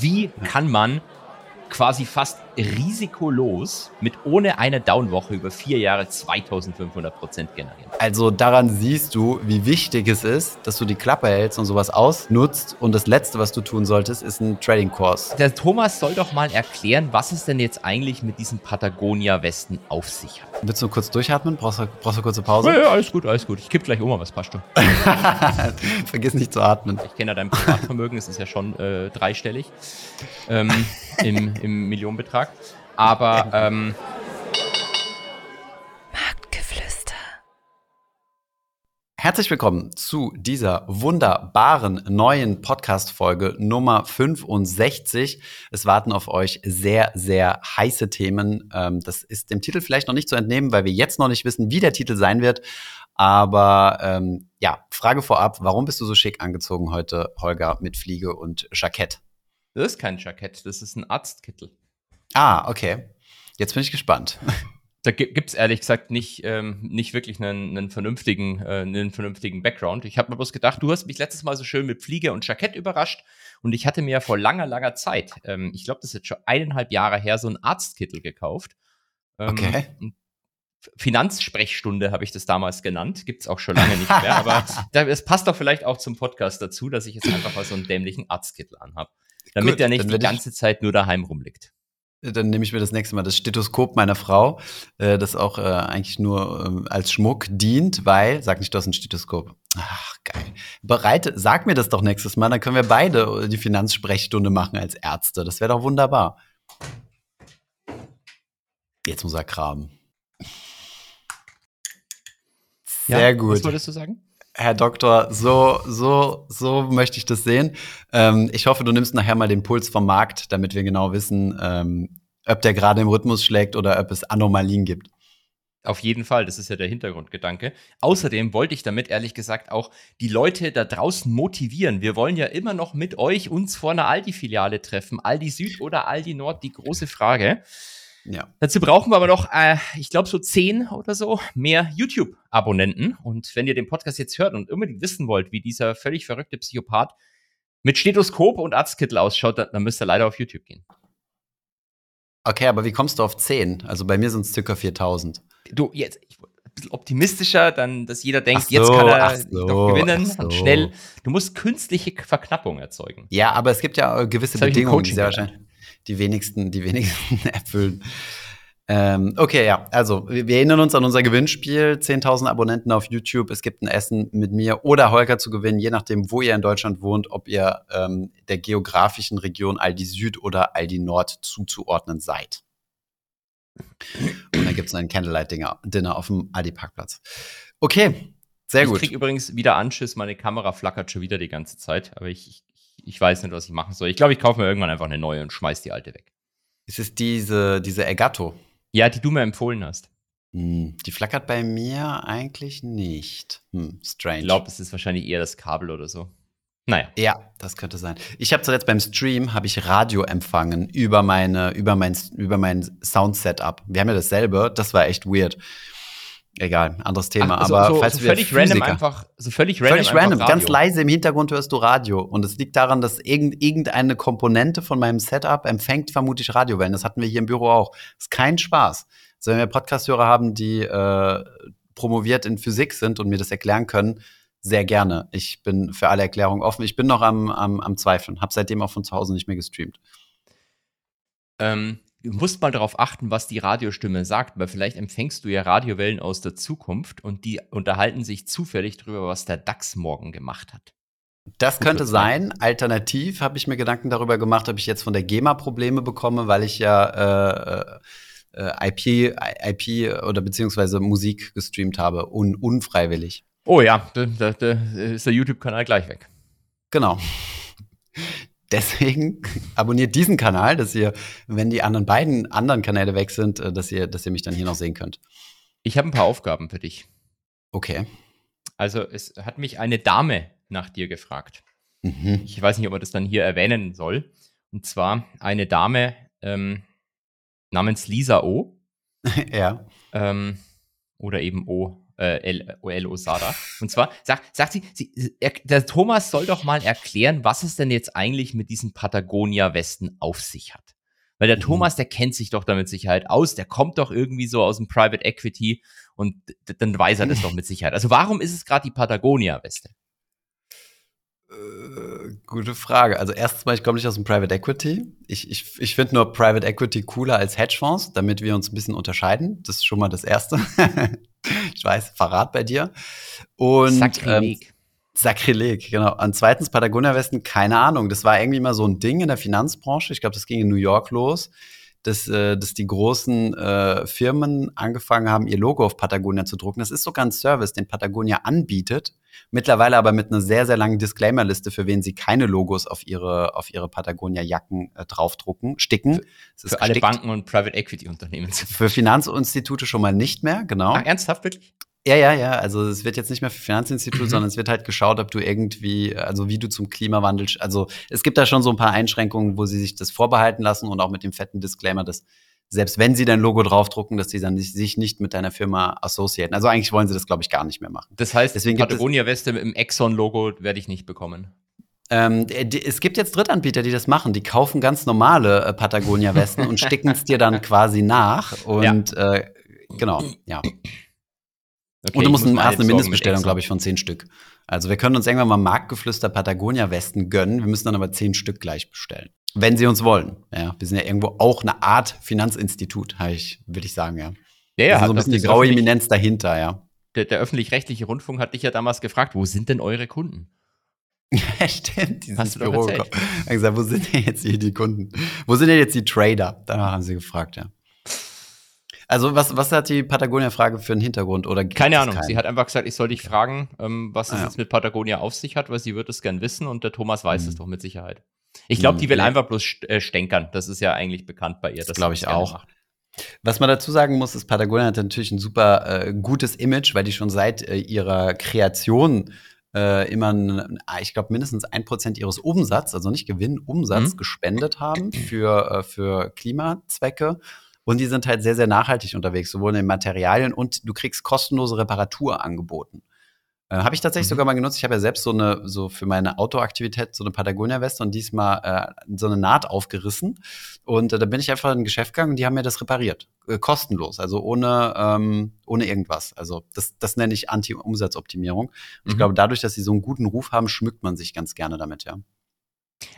Wie kann man quasi fast risikolos mit ohne eine Downwoche über vier Jahre 2500 Prozent generieren. Also daran siehst du, wie wichtig es ist, dass du die Klappe hältst und sowas ausnutzt. Und das Letzte, was du tun solltest, ist ein Trading-Kurs. Der Thomas soll doch mal erklären, was es denn jetzt eigentlich mit diesen Patagonia-Westen auf sich hat. Willst du kurz durchatmen? Brauchst du, brauchst du kurze Pause? Ja, ja, alles gut, alles gut. Ich kipp gleich um, was passt du? Vergiss nicht zu atmen. Ich kenne ja dein Privatvermögen, es ist ja schon äh, dreistellig ähm, im, im Millionenbetrag. Aber ähm, Marktgeflüster. Herzlich willkommen zu dieser wunderbaren neuen Podcast-Folge Nummer 65. Es warten auf euch sehr, sehr heiße Themen. Ähm, das ist dem Titel vielleicht noch nicht zu entnehmen, weil wir jetzt noch nicht wissen, wie der Titel sein wird. Aber ähm, ja, Frage vorab, warum bist du so schick angezogen heute, Holger, mit Fliege und Jackett? Das ist kein Jackett, das ist ein Arztkittel. Ah, okay. Jetzt bin ich gespannt. Da gibt es ehrlich gesagt nicht, ähm, nicht wirklich einen, einen, vernünftigen, äh, einen vernünftigen Background. Ich habe mir bloß gedacht, du hast mich letztes Mal so schön mit Fliege und Jackett überrascht und ich hatte mir ja vor langer, langer Zeit, ähm, ich glaube, das ist jetzt schon eineinhalb Jahre her, so einen Arztkittel gekauft. Ähm, okay. Finanzsprechstunde habe ich das damals genannt. Gibt es auch schon lange nicht mehr. aber es passt doch vielleicht auch zum Podcast dazu, dass ich jetzt einfach mal so einen dämlichen Arztkittel anhabe. Damit Gut, der nicht die ganze Zeit nur daheim rumliegt. Dann nehme ich mir das nächste Mal das Stethoskop meiner Frau, äh, das auch äh, eigentlich nur äh, als Schmuck dient, weil, sag nicht, du hast ein Stethoskop. Ach, geil. Bereite, sag mir das doch nächstes Mal, dann können wir beide die Finanzsprechstunde machen als Ärzte. Das wäre doch wunderbar. Jetzt muss er graben. Sehr ja, gut. Was wolltest du sagen? Herr Doktor, so, so, so möchte ich das sehen. Ähm, ich hoffe, du nimmst nachher mal den Puls vom Markt, damit wir genau wissen, ähm, ob der gerade im Rhythmus schlägt oder ob es Anomalien gibt. Auf jeden Fall, das ist ja der Hintergrundgedanke. Außerdem wollte ich damit ehrlich gesagt auch die Leute da draußen motivieren. Wir wollen ja immer noch mit euch uns vor einer Aldi-Filiale treffen. Aldi Süd oder Aldi Nord, die große Frage. Ja. Dazu brauchen wir aber noch, äh, ich glaube, so zehn oder so mehr YouTube-Abonnenten. Und wenn ihr den Podcast jetzt hört und unbedingt wissen wollt, wie dieser völlig verrückte Psychopath mit Stethoskop und Arztkittel ausschaut, dann, dann müsst ihr leider auf YouTube gehen. Okay, aber wie kommst du auf 10? Also bei mir sind es circa 4000. Du, jetzt, ich, ein bisschen optimistischer, dann, dass jeder denkt, so, jetzt kann er so, doch gewinnen so. und schnell. Du musst künstliche Verknappung erzeugen. Ja, aber es gibt ja äh, gewisse Bedingungen, die sehr wahrscheinlich die wenigsten, die wenigsten erfüllen. Ähm, okay, ja, also wir, wir erinnern uns an unser Gewinnspiel. 10.000 Abonnenten auf YouTube. Es gibt ein Essen mit mir oder Holger zu gewinnen, je nachdem, wo ihr in Deutschland wohnt, ob ihr ähm, der geografischen Region Aldi Süd oder Aldi Nord zuzuordnen seid. Und dann gibt es ein Candlelight-Dinner auf dem Aldi-Parkplatz. Okay, sehr ich gut. Ich krieg übrigens wieder Anschiss, meine Kamera flackert schon wieder die ganze Zeit, aber ich, ich ich weiß nicht, was ich machen soll. Ich glaube, ich kaufe mir irgendwann einfach eine neue und schmeiß die alte weg. Ist es diese, diese Elgato? Ja, die du mir empfohlen hast. Hm, die flackert bei mir eigentlich nicht. Hm, strange. Ich glaube, es ist wahrscheinlich eher das Kabel oder so. Naja. Ja, das könnte sein. Ich habe zuletzt beim Stream habe ich Radio empfangen über meine über mein über mein Sound Setup. Wir haben ja dasselbe, das war echt weird. Egal, anderes Thema. Ach, aber so, falls so völlig Physiker, random einfach, so völlig random, völlig random ganz leise im Hintergrund hörst du Radio. Und es liegt daran, dass irgendeine Komponente von meinem Setup empfängt vermutlich Radiowellen. Das hatten wir hier im Büro auch. Das ist kein Spaß. Also wenn wir Podcasthörer haben, die äh, promoviert in Physik sind und mir das erklären können, sehr gerne. Ich bin für alle Erklärungen offen. Ich bin noch am, am, am Zweifeln. Hab seitdem auch von zu Hause nicht mehr gestreamt. Ähm, du musst mal darauf achten, was die Radiostimme sagt, weil vielleicht empfängst du ja Radiowellen aus der Zukunft und die unterhalten sich zufällig darüber, was der DAX morgen gemacht hat. Das könnte sein. Alternativ habe ich mir Gedanken darüber gemacht, ob ich jetzt von der GEMA Probleme bekomme, weil ich ja äh, äh, IP, IP oder beziehungsweise Musik gestreamt habe, un unfreiwillig. Oh ja, da, da, da ist der YouTube-Kanal gleich weg. Genau. Deswegen abonniert diesen Kanal, dass ihr, wenn die anderen beiden anderen Kanäle weg sind, äh, dass ihr, dass ihr mich dann hier noch sehen könnt. Ich habe ein paar Aufgaben für dich. Okay. Also es hat mich eine Dame nach dir gefragt. Mhm. Ich weiß nicht, ob man das dann hier erwähnen soll. Und zwar eine Dame ähm, namens Lisa O. ja. Ähm, oder eben O. äh, El, El Osada. Und zwar sagt, sagt sie, sie er, der Thomas soll doch mal erklären, was es denn jetzt eigentlich mit diesen Patagonia-Westen auf sich hat. Weil der mhm. Thomas, der kennt sich doch damit Sicherheit aus, der kommt doch irgendwie so aus dem Private Equity und dann weiß er das doch mit Sicherheit. Also warum ist es gerade die Patagonia-Weste? Äh, gute Frage. Also erstens mal, ich komme nicht aus dem Private Equity. Ich, ich, ich finde nur Private Equity cooler als Hedgefonds, damit wir uns ein bisschen unterscheiden. Das ist schon mal das Erste. ich weiß, Verrat bei dir. Und Sakrileg. Ähm, Sakrileg, genau. Und zweitens Patagonia Westen, keine Ahnung. Das war irgendwie mal so ein Ding in der Finanzbranche. Ich glaube, das ging in New York los dass, äh, dass die großen äh, Firmen angefangen haben, ihr Logo auf Patagonia zu drucken. Das ist sogar ein Service, den Patagonia anbietet, mittlerweile aber mit einer sehr, sehr langen Disclaimer-Liste, für wen sie keine Logos auf ihre, auf ihre Patagonia-Jacken äh, draufdrucken, sticken. Für, für alle Banken und Private Equity-Unternehmen. Für Finanzinstitute schon mal nicht mehr, genau. Ach, ernsthaft wirklich? Ja, ja, ja. Also es wird jetzt nicht mehr für Finanzinstitut, mhm. sondern es wird halt geschaut, ob du irgendwie, also wie du zum Klimawandel, also es gibt da schon so ein paar Einschränkungen, wo sie sich das vorbehalten lassen und auch mit dem fetten Disclaimer, dass selbst wenn sie dein Logo draufdrucken, dass sie dann nicht, sich nicht mit deiner Firma associaten. Also eigentlich wollen sie das, glaube ich, gar nicht mehr machen. Das heißt, Deswegen Patagonia-Weste im Exxon-Logo werde ich nicht bekommen. Ähm, es gibt jetzt Drittanbieter, die das machen. Die kaufen ganz normale äh, Patagonia-Westen und sticken es dir dann quasi nach. Und ja. äh, genau, ja. Okay, und du musst hast eine Mindestbestellung, glaube ich, von zehn Stück. Also wir können uns irgendwann mal Marktgeflüster Patagonia-Westen gönnen. Wir müssen dann aber zehn Stück gleich bestellen. Wenn sie uns wollen. Ja, wir sind ja irgendwo auch eine Art Finanzinstitut, würde ich sagen, ja. Ja, ja. so ein bisschen die graue Eminenz dahinter, ja. Der, der öffentlich-rechtliche Rundfunk hat dich ja damals gefragt, wo sind denn eure Kunden? Ja, stimmt, dieses Hast Büro. Er hat gesagt, wo sind denn jetzt hier die Kunden? Wo sind denn jetzt die Trader? Danach haben sie gefragt, ja. Also was, was hat die Patagonia-Frage für einen Hintergrund? Oder Keine Ahnung. Sie hat einfach gesagt, ich soll dich fragen, ähm, was ah, es ja. jetzt mit Patagonia auf sich hat, weil sie wird es gern wissen und der Thomas weiß mhm. es doch mit Sicherheit. Ich glaube, mhm. die will einfach bloß äh, stänkern. Das ist ja eigentlich bekannt bei ihr. Das glaube ich auch. Macht. Was man dazu sagen muss, ist, Patagonia hat natürlich ein super äh, gutes Image, weil die schon seit äh, ihrer Kreation äh, immer, ein, ich glaube, mindestens ein Prozent ihres Umsatzes, also nicht Gewinn, Umsatz mhm. gespendet haben für, äh, für Klimazwecke. Und die sind halt sehr, sehr nachhaltig unterwegs, sowohl in den Materialien und du kriegst kostenlose Reparatur angeboten. Äh, habe ich tatsächlich mhm. sogar mal genutzt. Ich habe ja selbst so eine, so für meine Outdoor-Aktivität so eine Patagonia-Weste und diesmal äh, so eine Naht aufgerissen. Und äh, da bin ich einfach in ein Geschäft gegangen und die haben mir das repariert. Äh, kostenlos, also ohne, ähm, ohne irgendwas. Also das, das nenne ich Anti-Umsatzoptimierung. Mhm. Ich glaube, dadurch, dass sie so einen guten Ruf haben, schmückt man sich ganz gerne damit, ja.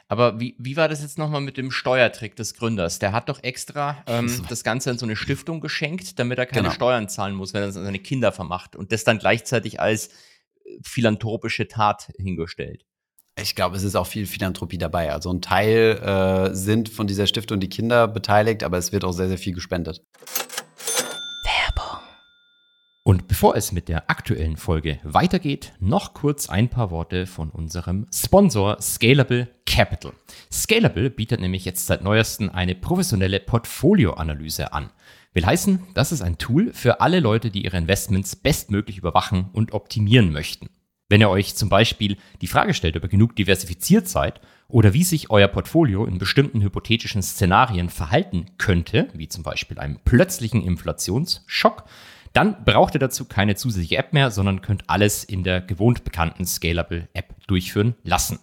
Aber wie, wie war das jetzt nochmal mit dem Steuertrick des Gründers? Der hat doch extra ähm, das Ganze an so eine Stiftung geschenkt, damit er keine genau. Steuern zahlen muss, wenn er seine Kinder vermacht und das dann gleichzeitig als philanthropische Tat hingestellt. Ich glaube, es ist auch viel Philanthropie dabei. Also ein Teil äh, sind von dieser Stiftung die Kinder beteiligt, aber es wird auch sehr, sehr viel gespendet. Und bevor es mit der aktuellen Folge weitergeht, noch kurz ein paar Worte von unserem Sponsor Scalable Capital. Scalable bietet nämlich jetzt seit neuestem eine professionelle Portfolioanalyse an. Will heißen, das ist ein Tool für alle Leute, die ihre Investments bestmöglich überwachen und optimieren möchten. Wenn ihr euch zum Beispiel die Frage stellt, ob ihr genug diversifiziert seid oder wie sich euer Portfolio in bestimmten hypothetischen Szenarien verhalten könnte, wie zum Beispiel einem plötzlichen Inflationsschock, dann braucht ihr dazu keine zusätzliche App mehr, sondern könnt alles in der gewohnt bekannten Scalable App durchführen lassen.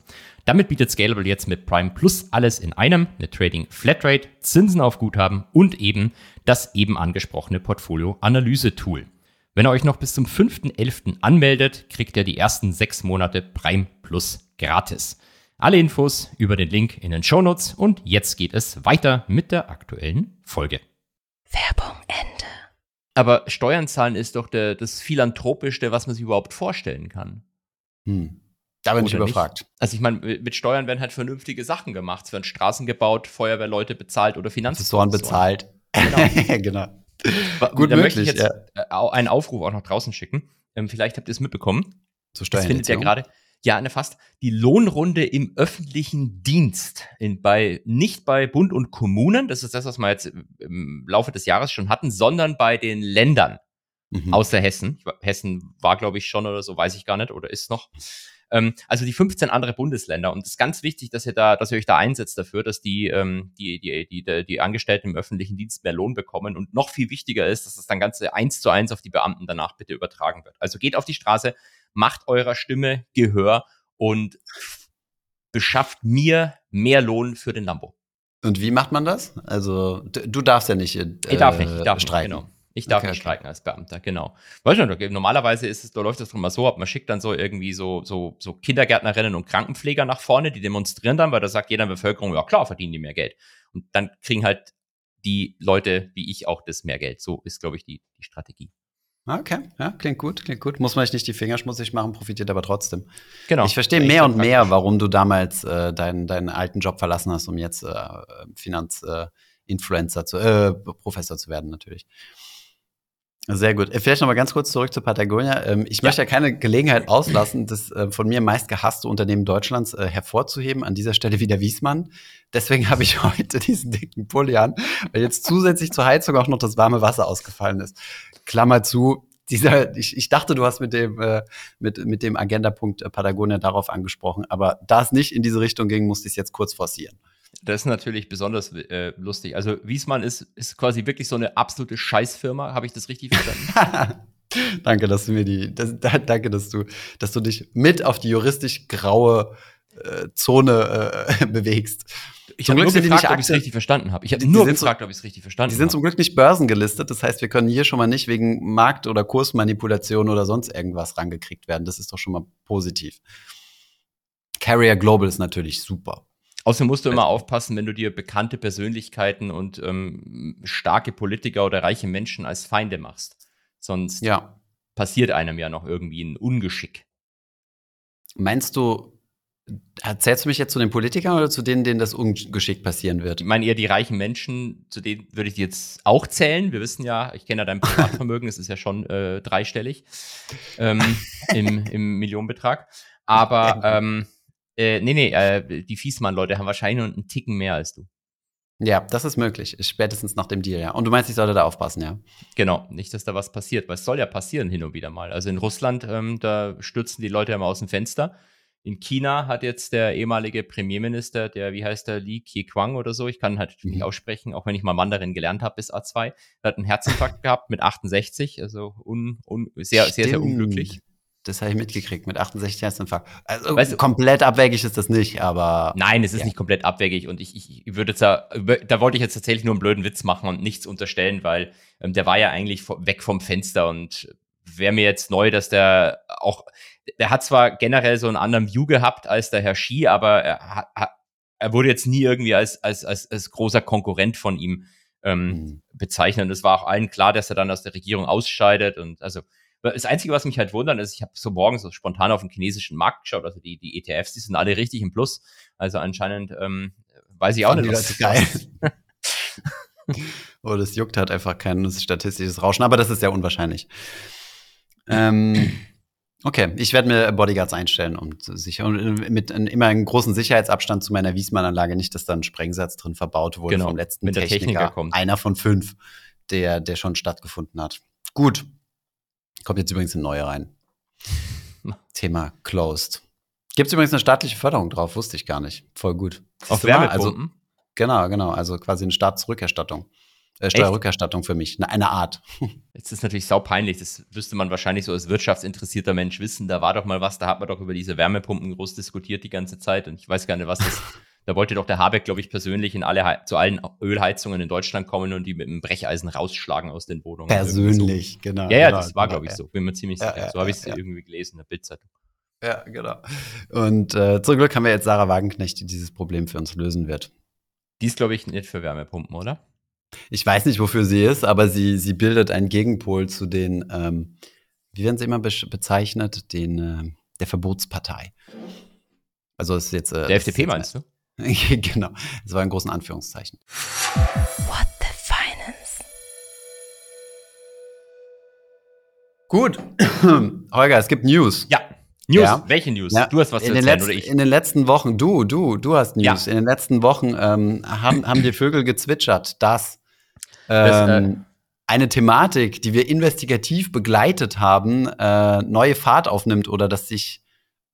Damit bietet Scalable jetzt mit Prime Plus alles in einem, eine Trading Flatrate, Zinsen auf Guthaben und eben das eben angesprochene Portfolio-Analyse-Tool. Wenn ihr euch noch bis zum 5.11. anmeldet, kriegt ihr die ersten sechs Monate Prime Plus gratis. Alle Infos über den Link in den Shownotes und jetzt geht es weiter mit der aktuellen Folge. Werbung Ende. Aber Steuern zahlen ist doch der, das Philanthropischste, was man sich überhaupt vorstellen kann. Hm. Da bin Oder ich überfragt. Nicht? Also ich meine, mit Steuern werden halt vernünftige Sachen gemacht. Es werden Straßen gebaut, Feuerwehrleute bezahlt oder Finanzsponsoren bezahlt. Genau. genau. Gut da möglich, möchte ich jetzt ja. Äh, einen Aufruf auch noch draußen schicken. Ähm, vielleicht habt ihr es mitbekommen. Zu das findet ja gerade ja, ne, fast die Lohnrunde im öffentlichen Dienst. In, bei, nicht bei Bund und Kommunen, das ist das, was wir jetzt im Laufe des Jahres schon hatten, sondern bei den Ländern mhm. außer Hessen. Hessen war, glaube ich, schon oder so, weiß ich gar nicht, oder ist noch. Ähm, also die 15 andere Bundesländer. Und es ist ganz wichtig, dass ihr da, dass ihr euch da einsetzt dafür, dass die, ähm, die, die, die, die, Angestellten im öffentlichen Dienst mehr Lohn bekommen. Und noch viel wichtiger ist, dass das dann ganze eins zu eins auf die Beamten danach bitte übertragen wird. Also geht auf die Straße, macht eurer Stimme Gehör und beschafft mir mehr Lohn für den Lambo. Und wie macht man das? Also, du darfst ja nicht äh, ich darf nicht, ich darf streiken. Nicht, genau. Ich darf okay, nicht streiken okay. als Beamter, genau. Weißt du, normalerweise ist es, da läuft das mal so ab, man schickt dann so irgendwie so, so, so Kindergärtnerinnen und Krankenpfleger nach vorne, die demonstrieren dann, weil da sagt jeder in der Bevölkerung, ja klar, verdienen die mehr Geld. Und dann kriegen halt die Leute wie ich auch das mehr Geld. So ist, glaube ich, die, die Strategie. Okay, ja, klingt gut, klingt gut. Muss man nicht die Finger schmutzig machen, profitiert aber trotzdem. Genau. Ich verstehe mehr und mehr, warum du damals äh, deinen, deinen alten Job verlassen hast, um jetzt äh, Finanzinfluencer äh, zu, äh, Professor zu werden, natürlich. Sehr gut. Äh, vielleicht noch mal ganz kurz zurück zu Patagonia. Ähm, ich möchte ja keine Gelegenheit auslassen, das äh, von mir meist gehasste Unternehmen Deutschlands äh, hervorzuheben. An dieser Stelle wieder Wiesmann. Deswegen habe ich heute diesen dicken Pulli an, weil jetzt zusätzlich zur Heizung auch noch das warme Wasser ausgefallen ist. Klammer zu. Dieser, ich, ich dachte, du hast mit dem, mit, mit dem Agendapunkt Patagonia darauf angesprochen, aber da es nicht in diese Richtung ging, musste ich es jetzt kurz forcieren. Das ist natürlich besonders äh, lustig. Also Wiesmann ist, ist quasi wirklich so eine absolute Scheißfirma. Habe ich das richtig verstanden? danke, dass du mir die, das, danke, dass du, dass du dich mit auf die juristisch graue äh, Zone äh, bewegst. Ich habe nur gefragt, ob ich es richtig verstanden habe. Ich habe nur gefragt, so, ob ich es richtig verstanden habe. Die sind hab. zum Glück nicht börsengelistet. Das heißt, wir können hier schon mal nicht wegen Markt- oder Kursmanipulation oder sonst irgendwas rangekriegt werden. Das ist doch schon mal positiv. Carrier Global ist natürlich super. Außerdem musst du immer aufpassen, wenn du dir bekannte Persönlichkeiten und ähm, starke Politiker oder reiche Menschen als Feinde machst. Sonst ja. passiert einem ja noch irgendwie ein Ungeschick. Meinst du, erzählst du mich jetzt zu den Politikern oder zu denen, denen das Ungeschick passieren wird? Ich meine eher die reichen Menschen, zu denen würde ich jetzt auch zählen. Wir wissen ja, ich kenne ja dein Privatvermögen, es ist ja schon äh, dreistellig ähm, im, im Millionenbetrag. Aber ähm, äh, nee, nee, äh, die Fiesmann-Leute haben wahrscheinlich nur einen Ticken mehr als du. Ja, das ist möglich. Spätestens nach dem Deal, ja. Und du meinst, ich sollte da aufpassen, ja? Genau, nicht, dass da was passiert, weil es soll ja passieren hin und wieder mal. Also in Russland, ähm, da stürzen die Leute ja mal aus dem Fenster. In China hat jetzt der ehemalige Premierminister, der, wie heißt der, Li Keqiang oder so, ich kann halt mhm. nicht aussprechen, auch wenn ich mal Mandarin gelernt habe bis A2, hat einen Herzinfarkt gehabt mit 68, also un, un, sehr, sehr, sehr unglücklich. Das habe ich mitgekriegt mit 68 Herzinfarkt. Also weißt du, komplett abwegig ist das nicht, aber. Nein, es ist ja. nicht komplett abwegig. Und ich, ich würde da, da wollte ich jetzt tatsächlich nur einen blöden Witz machen und nichts unterstellen, weil ähm, der war ja eigentlich weg vom Fenster und wäre mir jetzt neu, dass der auch, der hat zwar generell so einen anderen View gehabt als der Herr Ski, aber er, er wurde jetzt nie irgendwie als, als, als, als großer Konkurrent von ihm ähm, mhm. bezeichnet. Und es war auch allen klar, dass er dann aus der Regierung ausscheidet und also das Einzige, was mich halt wundert, ist, ich habe so morgens so spontan auf den chinesischen Markt geschaut, also die, die ETFs, die sind alle richtig im Plus. Also anscheinend ähm, weiß ich auch nicht, was das geil. oh, das juckt halt einfach kein statistisches Rauschen, aber das ist sehr unwahrscheinlich. Ähm, okay, ich werde mir Bodyguards einstellen, um sicher und mit immer einem großen Sicherheitsabstand zu meiner Wiesmann-Anlage, nicht, dass da ein Sprengsatz drin verbaut wurde genau, vom letzten mit der Techniker, Techniker kommt. einer von fünf, der, der schon stattgefunden hat. Gut, Kommt jetzt übrigens eine neue rein. Thema closed. Gibt es übrigens eine staatliche Förderung drauf, wusste ich gar nicht. Voll gut. Auf Wärmepumpen? Also, genau, genau. Also quasi eine Staatszurückerstattung. Äh, Steuerrückerstattung für mich. Eine, eine Art. Jetzt ist natürlich saupeinlich. Das wüsste man wahrscheinlich so als wirtschaftsinteressierter Mensch wissen. Da war doch mal was, da hat man doch über diese Wärmepumpen groß diskutiert die ganze Zeit. Und ich weiß gar nicht, was das Da wollte doch der Habeck, glaube ich, persönlich in alle, zu allen Ölheizungen in Deutschland kommen und die mit einem Brecheisen rausschlagen aus den Wohnungen. Persönlich, so. genau. Ja, ja, genau, das war, glaube ich, so. Bin mir ziemlich ja, sicher. Ja, so habe ich es irgendwie gelesen in der Bildzeitung. Ja, genau. Und äh, zum Glück haben wir jetzt Sarah Wagenknecht, die dieses Problem für uns lösen wird. Die ist, glaube ich, nicht für Wärmepumpen, oder? Ich weiß nicht, wofür sie ist, aber sie, sie bildet einen Gegenpol zu den, ähm, wie werden sie immer be bezeichnet, den, äh, der Verbotspartei. Also ist jetzt. Äh, der FDP meinst du? genau. Das war in großen Anführungszeichen. What the Finance? Gut. Holger, es gibt News. Ja. News. Ja. Welche News? Ja. Du hast was in zu erzählen, oder ich? In den letzten Wochen, du, du, du hast News. Ja. In den letzten Wochen ähm, haben, haben die Vögel gezwitschert, dass ähm, das, äh, ähm, eine Thematik, die wir investigativ begleitet haben, äh, neue Fahrt aufnimmt oder dass sich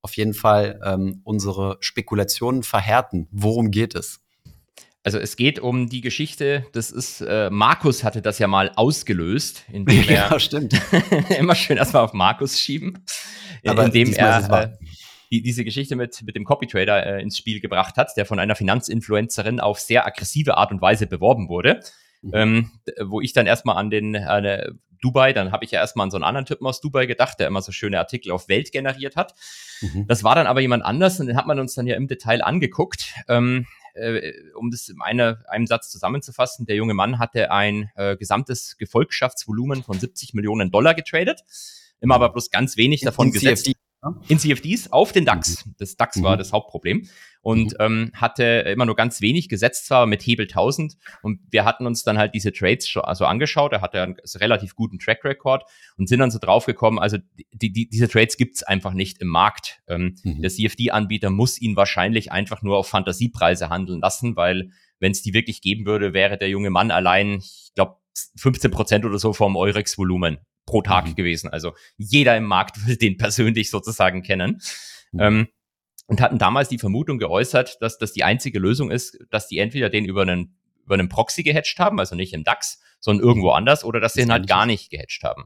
auf jeden Fall ähm, unsere Spekulationen verhärten. Worum geht es? Also es geht um die Geschichte, das ist, äh, Markus hatte das ja mal ausgelöst, indem er ja, stimmt. immer schön erstmal auf Markus schieben, Aber indem er äh, die, diese Geschichte mit, mit dem Copytrader äh, ins Spiel gebracht hat, der von einer Finanzinfluencerin auf sehr aggressive Art und Weise beworben wurde. Mhm. Ähm, wo ich dann erstmal an den äh, Dubai, dann habe ich ja erstmal an so einen anderen Typen aus Dubai gedacht, der immer so schöne Artikel auf Welt generiert hat. Mhm. Das war dann aber jemand anders und den hat man uns dann ja im Detail angeguckt. Ähm, äh, um das in eine, einem Satz zusammenzufassen, der junge Mann hatte ein äh, gesamtes Gefolgschaftsvolumen von 70 Millionen Dollar getradet, immer aber bloß ganz wenig davon in gesetzt. CFD. In CFDs auf den DAX. Mhm. Das DAX mhm. war das Hauptproblem und mhm. ähm, hatte immer nur ganz wenig gesetzt zwar mit Hebel 1000 und wir hatten uns dann halt diese Trades schon also angeschaut, er hatte einen relativ guten Track Record und sind dann so drauf gekommen, also die, die, diese Trades gibt's einfach nicht im Markt. Ähm, mhm. Der CFD-Anbieter muss ihn wahrscheinlich einfach nur auf Fantasiepreise handeln lassen, weil wenn es die wirklich geben würde, wäre der junge Mann allein, ich glaube, 15 Prozent oder so vom Eurex-Volumen pro Tag mhm. gewesen. Also jeder im Markt will den persönlich sozusagen kennen. Mhm. Ähm, und hatten damals die Vermutung geäußert, dass das die einzige Lösung ist, dass die entweder den über einen, über einen Proxy gehatcht haben, also nicht im DAX, sondern irgendwo anders, oder dass sie ihn halt gar nicht gehatcht haben.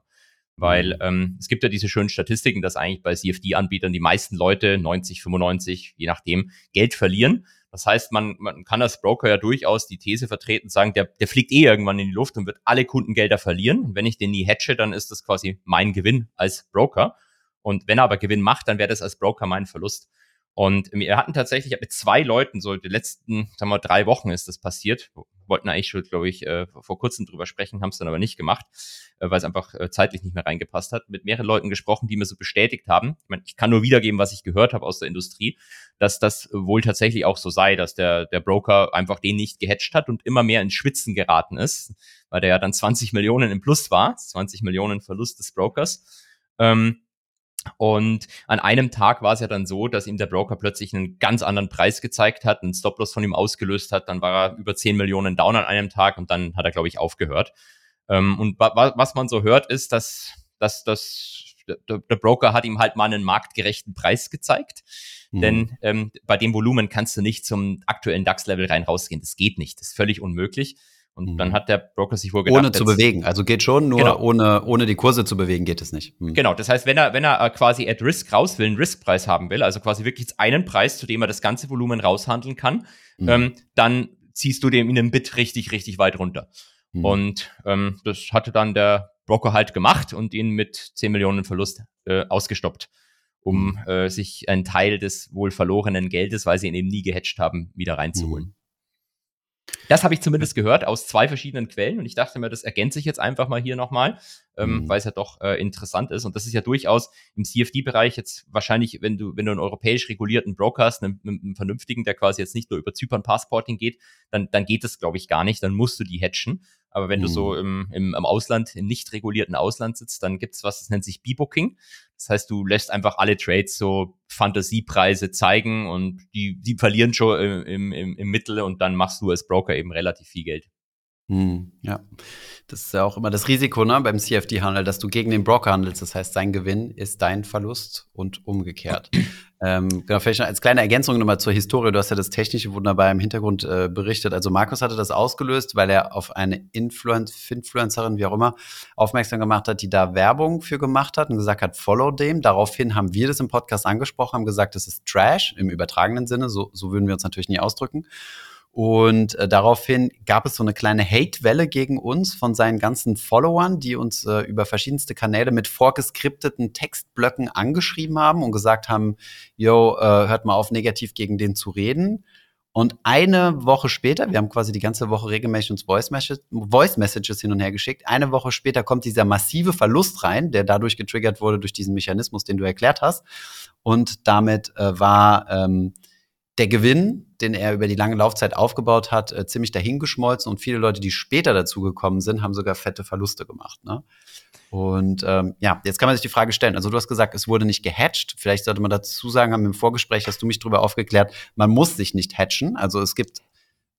Weil mhm. ähm, es gibt ja diese schönen Statistiken, dass eigentlich bei CFD-Anbietern die meisten Leute, 90, 95, je nachdem, Geld verlieren. Das heißt, man, man kann als Broker ja durchaus die These vertreten, sagen, der, der fliegt eh irgendwann in die Luft und wird alle Kundengelder verlieren. Und wenn ich den nie hatche, dann ist das quasi mein Gewinn als Broker. Und wenn er aber Gewinn macht, dann wäre das als Broker mein Verlust. Und wir hatten tatsächlich mit zwei Leuten, so die letzten, sagen wir, drei Wochen ist das passiert. Wollten eigentlich schon, glaube ich, äh, vor kurzem drüber sprechen, haben es dann aber nicht gemacht, äh, weil es einfach äh, zeitlich nicht mehr reingepasst hat. Mit mehreren Leuten gesprochen, die mir so bestätigt haben. Ich, meine, ich kann nur wiedergeben, was ich gehört habe aus der Industrie, dass das wohl tatsächlich auch so sei, dass der, der Broker einfach den nicht gehatcht hat und immer mehr ins Schwitzen geraten ist, weil der ja dann 20 Millionen im Plus war, 20 Millionen Verlust des Brokers. Ähm, und an einem Tag war es ja dann so, dass ihm der Broker plötzlich einen ganz anderen Preis gezeigt hat, einen Stop-Loss von ihm ausgelöst hat. Dann war er über 10 Millionen down an einem Tag und dann hat er, glaube ich, aufgehört. Ähm, und was man so hört, ist, dass, dass, dass der, der Broker hat ihm halt mal einen marktgerechten Preis gezeigt. Mhm. Denn ähm, bei dem Volumen kannst du nicht zum aktuellen DAX-Level rein rausgehen. Das geht nicht. Das ist völlig unmöglich. Und mhm. dann hat der Broker sich wohl gedacht, ohne zu bewegen, also geht schon, nur genau. ohne ohne die Kurse zu bewegen geht es nicht. Mhm. Genau, das heißt, wenn er wenn er äh, quasi at risk raus will, einen Riskpreis haben will, also quasi wirklich einen Preis, zu dem er das ganze Volumen raushandeln kann, mhm. ähm, dann ziehst du dem in einem Bit richtig richtig weit runter. Mhm. Und ähm, das hatte dann der Broker halt gemacht und ihn mit 10 Millionen Verlust äh, ausgestoppt, um mhm. äh, sich einen Teil des wohl verlorenen Geldes, weil sie ihn eben nie gehatcht haben, wieder reinzuholen. Das habe ich zumindest gehört aus zwei verschiedenen Quellen und ich dachte mir, das ergänze ich jetzt einfach mal hier nochmal, ähm, mhm. weil es ja doch äh, interessant ist. Und das ist ja durchaus im CFD-Bereich jetzt wahrscheinlich, wenn du, wenn du einen europäisch regulierten Broker hast, einen, einen vernünftigen, der quasi jetzt nicht nur über Zypern Passporting geht, dann, dann geht das, glaube ich, gar nicht. Dann musst du die hatchen. Aber wenn mhm. du so mhm. im, im, im Ausland, im nicht regulierten Ausland sitzt, dann gibt's was, das nennt sich B-Booking. Das heißt, du lässt einfach alle Trades so Fantasiepreise zeigen und die, die verlieren schon im, im, im Mittel und dann machst du als Broker eben relativ viel Geld. Hm, ja, das ist ja auch immer das Risiko ne, beim CFD-Handel, dass du gegen den Broker handelst. Das heißt, sein Gewinn ist dein Verlust und umgekehrt. Ähm, genau, vielleicht als kleine Ergänzung nochmal zur Historie. Du hast ja das Technische wunderbar im Hintergrund äh, berichtet. Also Markus hatte das ausgelöst, weil er auf eine Influen Influencerin, wie auch immer, aufmerksam gemacht hat, die da Werbung für gemacht hat und gesagt hat, follow dem. Daraufhin haben wir das im Podcast angesprochen, haben gesagt, das ist Trash im übertragenen Sinne. So, so würden wir uns natürlich nie ausdrücken. Und äh, daraufhin gab es so eine kleine Hate-Welle gegen uns von seinen ganzen Followern, die uns äh, über verschiedenste Kanäle mit vorgeskripteten Textblöcken angeschrieben haben und gesagt haben, yo, äh, hört mal auf, negativ gegen den zu reden. Und eine Woche später, wir haben quasi die ganze Woche regelmäßig uns Voice, Voice Messages hin und her geschickt. Eine Woche später kommt dieser massive Verlust rein, der dadurch getriggert wurde durch diesen Mechanismus, den du erklärt hast. Und damit äh, war ähm, der Gewinn, den er über die lange Laufzeit aufgebaut hat, äh, ziemlich dahingeschmolzen und viele Leute, die später dazugekommen sind, haben sogar fette Verluste gemacht. Ne? Und ähm, ja, jetzt kann man sich die Frage stellen. Also du hast gesagt, es wurde nicht gehatcht. Vielleicht sollte man dazu sagen, haben im Vorgespräch hast du mich darüber aufgeklärt, man muss sich nicht hatchen. Also es gibt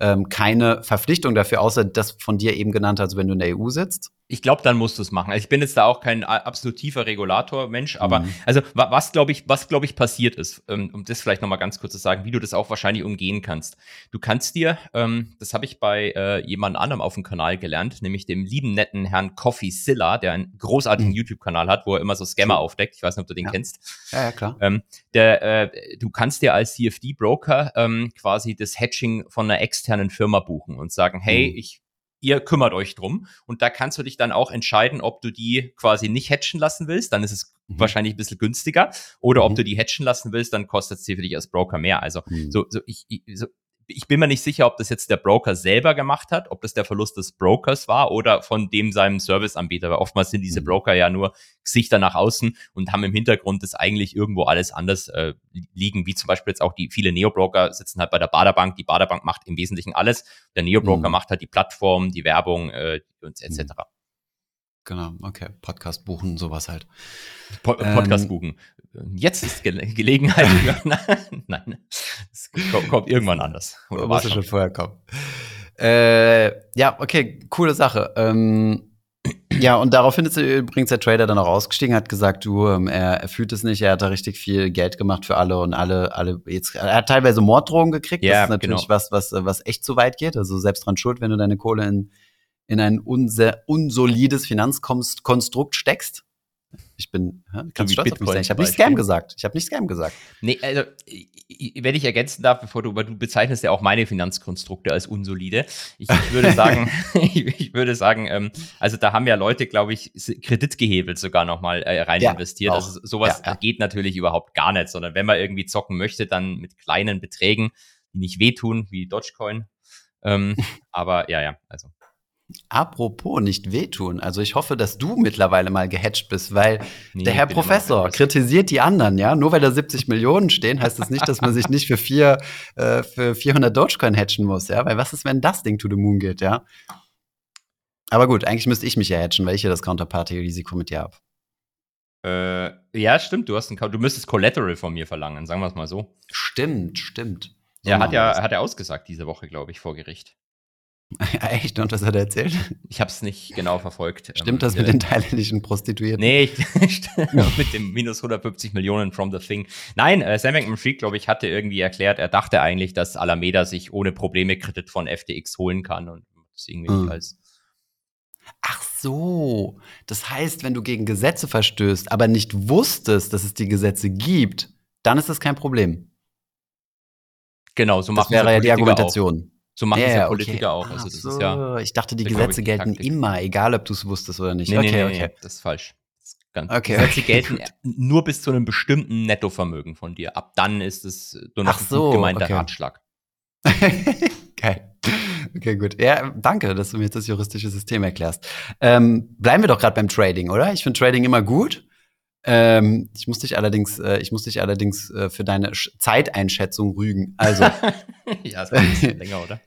ähm, keine Verpflichtung dafür, außer das von dir eben genannte, also wenn du in der EU sitzt. Ich glaube, dann musst du es machen. Also ich bin jetzt da auch kein absolut tiefer Regulator-Mensch, aber mhm. also was glaube ich, was glaube ich passiert ist, ähm, um das vielleicht nochmal ganz kurz zu sagen, wie du das auch wahrscheinlich umgehen kannst. Du kannst dir, ähm, das habe ich bei äh, jemand anderem auf dem Kanal gelernt, nämlich dem lieben netten Herrn Coffee Silla, der einen großartigen mhm. YouTube-Kanal hat, wo er immer so Scammer mhm. aufdeckt. Ich weiß nicht, ob du den ja. kennst. Ja, ja, klar. Ähm, der, äh, du kannst dir als CFD-Broker ähm, quasi das Hedging von einer externen Firma buchen und sagen, hey, mhm. ich ihr kümmert euch drum. Und da kannst du dich dann auch entscheiden, ob du die quasi nicht hatchen lassen willst, dann ist es mhm. wahrscheinlich ein bisschen günstiger. Oder mhm. ob du die hatchen lassen willst, dann kostet es dir für dich als Broker mehr. Also mhm. so, so ich, ich so, ich bin mir nicht sicher, ob das jetzt der Broker selber gemacht hat, ob das der Verlust des Brokers war oder von dem seinem Serviceanbieter. Weil oftmals sind diese mhm. Broker ja nur Gesichter nach außen und haben im Hintergrund das eigentlich irgendwo alles anders äh, liegen, wie zum Beispiel jetzt auch die viele Neo-Broker sitzen halt bei der Baderbank. Die Baderbank macht im Wesentlichen alles. Der Neo-Broker mhm. macht halt die Plattform, die Werbung äh, und etc. Mhm. Genau, okay. Podcast buchen, sowas halt. Po Podcast ähm, buchen jetzt ist Ge Gelegenheit. Nein, es kommt, kommt, irgendwann anders. Oder muss schon vorher kommen. Äh, ja, okay, coole Sache. Ähm, ja, und daraufhin ist übrigens der Trader dann auch ausgestiegen, hat gesagt, du, ähm, er, er, fühlt es nicht, er hat da richtig viel Geld gemacht für alle und alle, alle jetzt, er hat teilweise Morddrohungen gekriegt. Ja, das ist natürlich genau. was, was, was echt zu weit geht. Also selbst dran schuld, wenn du deine Kohle in, in ein unser, unsolides Finanzkonstrukt steckst. Ich bin ja, ganz stolz auf mich sein. Ich habe nicht Scam gesagt. Ich habe nicht Scam gesagt. Nee, also wenn ich ergänzen darf, bevor du, weil du bezeichnest ja auch meine Finanzkonstrukte als unsolide. Ich, ich würde sagen, ich, würde sagen, ähm, also da haben ja Leute, glaube ich, Kredit gehebelt sogar nochmal äh, rein ja, investiert. Auch. Also sowas ja, ja. geht natürlich überhaupt gar nicht, sondern wenn man irgendwie zocken möchte, dann mit kleinen Beträgen, die nicht wehtun, wie Dogecoin. Ähm, aber ja, ja, also Apropos nicht wehtun. Also ich hoffe, dass du mittlerweile mal gehatcht bist, weil nee, der Herr Professor kritisiert die anderen, ja. Nur weil da 70 Millionen stehen, heißt das nicht, dass man sich nicht für vier, äh, für 400 Dogecoin hatchen muss, ja. Weil was ist, wenn das Ding to the moon geht, ja? Aber gut, eigentlich müsste ich mich ja hatchen, weil ich ja das Counterparty-Risiko mit dir habe. Äh, ja, stimmt. Du hast ein, du müsstest Collateral von mir verlangen, sagen wir es mal so. Stimmt, stimmt. So ja, hat ja, hat er ausgesagt diese Woche, glaube ich, vor Gericht. Echt? Und was hat er erzählt? Ich habe es nicht genau verfolgt. Stimmt ähm, das mit den thailändischen Prostituierten? Nee, mit dem minus 150 Millionen from the thing. Nein, äh, Sam Bankman-Fried, glaube ich, hatte irgendwie erklärt, er dachte eigentlich, dass Alameda sich ohne Probleme Kredit von FTX holen kann und das irgendwie mhm. nicht als Ach so, das heißt, wenn du gegen Gesetze verstößt, aber nicht wusstest, dass es die Gesetze gibt, dann ist das kein Problem. Genau, so machen das wäre ja die Argumentation. Auch. So machen ja, es ja Politiker okay. auch. Also das so. ist ja, ich dachte, die Gesetze gelten Taktik. immer, egal ob du es wusstest oder nicht. Nee, okay, nee, nee, okay. das ist falsch. Das ist ganz, okay, Gesetze gelten nur bis zu einem bestimmten Nettovermögen von dir. Ab dann ist es nur noch so, ein gemeinter okay. Ratschlag. Geil. Okay, gut. Ja, danke, dass du mir jetzt das juristische System erklärst. Ähm, bleiben wir doch gerade beim Trading, oder? Ich finde Trading immer gut. Ähm, ich muss dich allerdings, äh, ich muss dich allerdings äh, für deine Sch Zeiteinschätzung rügen. Also. ja, es war ein bisschen länger, oder?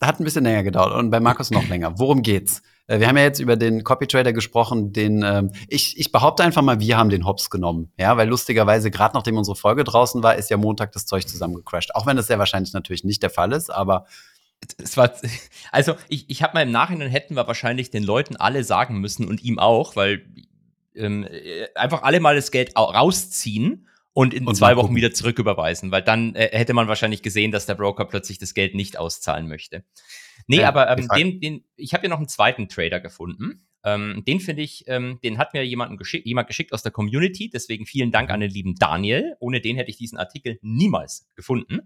Hat ein bisschen länger gedauert und bei Markus noch länger. Worum geht's? Äh, wir haben ja jetzt über den Copy Trader gesprochen, den ähm, ich, ich behaupte einfach mal, wir haben den Hops genommen. Ja, weil lustigerweise, gerade nachdem unsere Folge draußen war, ist ja Montag das Zeug zusammengecrashed. Auch wenn das sehr wahrscheinlich natürlich nicht der Fall ist, aber es war, also ich, ich habe mal im Nachhinein hätten wir wahrscheinlich den Leuten alle sagen müssen und ihm auch, weil ähm, äh, einfach alle mal das Geld rausziehen und in und zwei Wochen wieder zurücküberweisen, weil dann äh, hätte man wahrscheinlich gesehen, dass der Broker plötzlich das Geld nicht auszahlen möchte. Nee, ja, aber ähm, den, den, ich habe ja noch einen zweiten Trader gefunden. Ähm, den finde ich, ähm, den hat mir jemanden geschick, jemand geschickt aus der Community. Deswegen vielen Dank an den lieben Daniel. Ohne den hätte ich diesen Artikel niemals gefunden.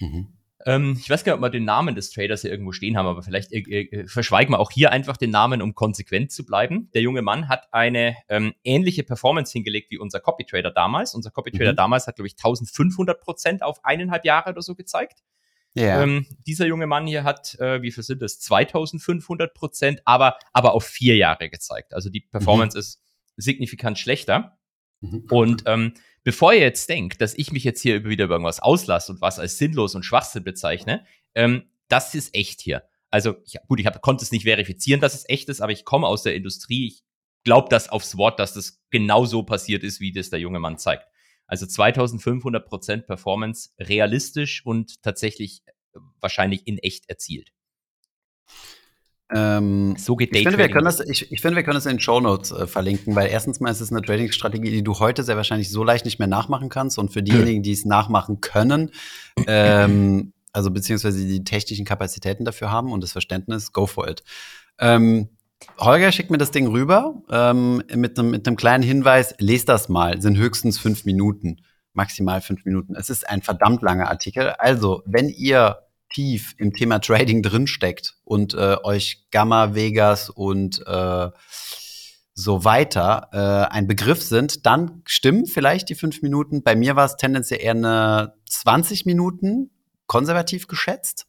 Mhm. Ähm, ich weiß gar nicht, ob wir den Namen des Traders hier irgendwo stehen haben, aber vielleicht äh, äh, verschweigen wir auch hier einfach den Namen, um konsequent zu bleiben. Der junge Mann hat eine ähm, ähnliche Performance hingelegt wie unser Copy Trader damals. Unser Copy Trader mhm. damals hat, glaube ich, 1500 Prozent auf eineinhalb Jahre oder so gezeigt. Yeah. Ähm, dieser junge Mann hier hat, äh, wie viel sind das? 2500 Prozent, aber, aber auf vier Jahre gezeigt. Also die Performance mhm. ist signifikant schlechter. Mhm. Und ähm, bevor ihr jetzt denkt, dass ich mich jetzt hier wieder über irgendwas auslasse und was als sinnlos und Schwachsinn bezeichne, ähm, das ist echt hier. Also ich, gut, ich hab, konnte es nicht verifizieren, dass es echt ist, aber ich komme aus der Industrie. Ich glaube das aufs Wort, dass das genau so passiert ist, wie das der junge Mann zeigt. Also 2500 Prozent Performance realistisch und tatsächlich äh, wahrscheinlich in echt erzielt. Ähm, so geht ich finde, wir können das, ich, ich finde, wir können das in den Show Notes äh, verlinken, weil erstens mal ist es eine Trading-Strategie, die du heute sehr wahrscheinlich so leicht nicht mehr nachmachen kannst. Und für diejenigen, die es nachmachen können, ähm, also beziehungsweise die technischen Kapazitäten dafür haben und das Verständnis, go for it. Ähm, Holger schickt mir das Ding rüber ähm, mit einem mit kleinen Hinweis, lest das mal, sind höchstens fünf Minuten, maximal fünf Minuten. Es ist ein verdammt langer Artikel. Also, wenn ihr tief im Thema Trading drinsteckt und äh, euch Gamma, Vegas und äh, so weiter äh, ein Begriff sind, dann stimmen vielleicht die fünf Minuten. Bei mir war es tendenziell eher eine 20 Minuten, konservativ geschätzt.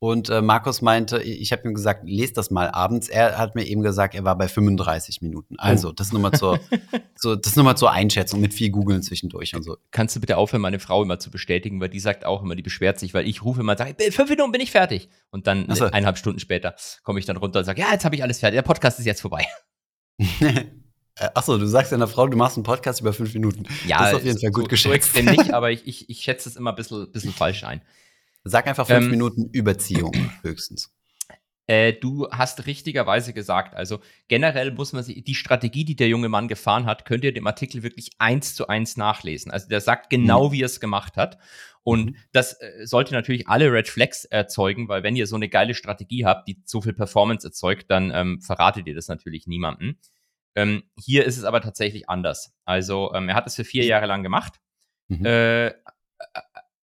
Und äh, Markus meinte, ich habe ihm gesagt, lest das mal abends. Er hat mir eben gesagt, er war bei 35 Minuten. Also, oh. das nur mal zur, so, das nur mal zur Einschätzung mit viel Googeln zwischendurch und so. Kannst du bitte aufhören, meine Frau immer zu bestätigen, weil die sagt auch immer, die beschwert sich, weil ich rufe immer und sage, fünf Minuten bin ich fertig. Und dann so. eineinhalb Stunden später komme ich dann runter und sage, ja, jetzt habe ich alles fertig. Der Podcast ist jetzt vorbei. Äh, Achso, du sagst deiner Frau, du machst einen Podcast über fünf Minuten. Ja, das ist auf jeden Fall gut so, geschätzt. So nicht, aber ich, ich, ich schätze es immer ein bisschen, bisschen falsch ein. Sag einfach fünf ähm, Minuten Überziehung höchstens. Äh, du hast richtigerweise gesagt, also generell muss man sich, die Strategie, die der junge Mann gefahren hat, könnt ihr dem Artikel wirklich eins zu eins nachlesen. Also der sagt genau, mhm. wie er es gemacht hat. Und mhm. das äh, sollte natürlich alle Red Flags erzeugen, weil wenn ihr so eine geile Strategie habt, die so viel Performance erzeugt, dann ähm, verratet ihr das natürlich niemandem. Ähm, hier ist es aber tatsächlich anders. Also ähm, er hat es für vier Jahre lang gemacht. Mhm. Äh,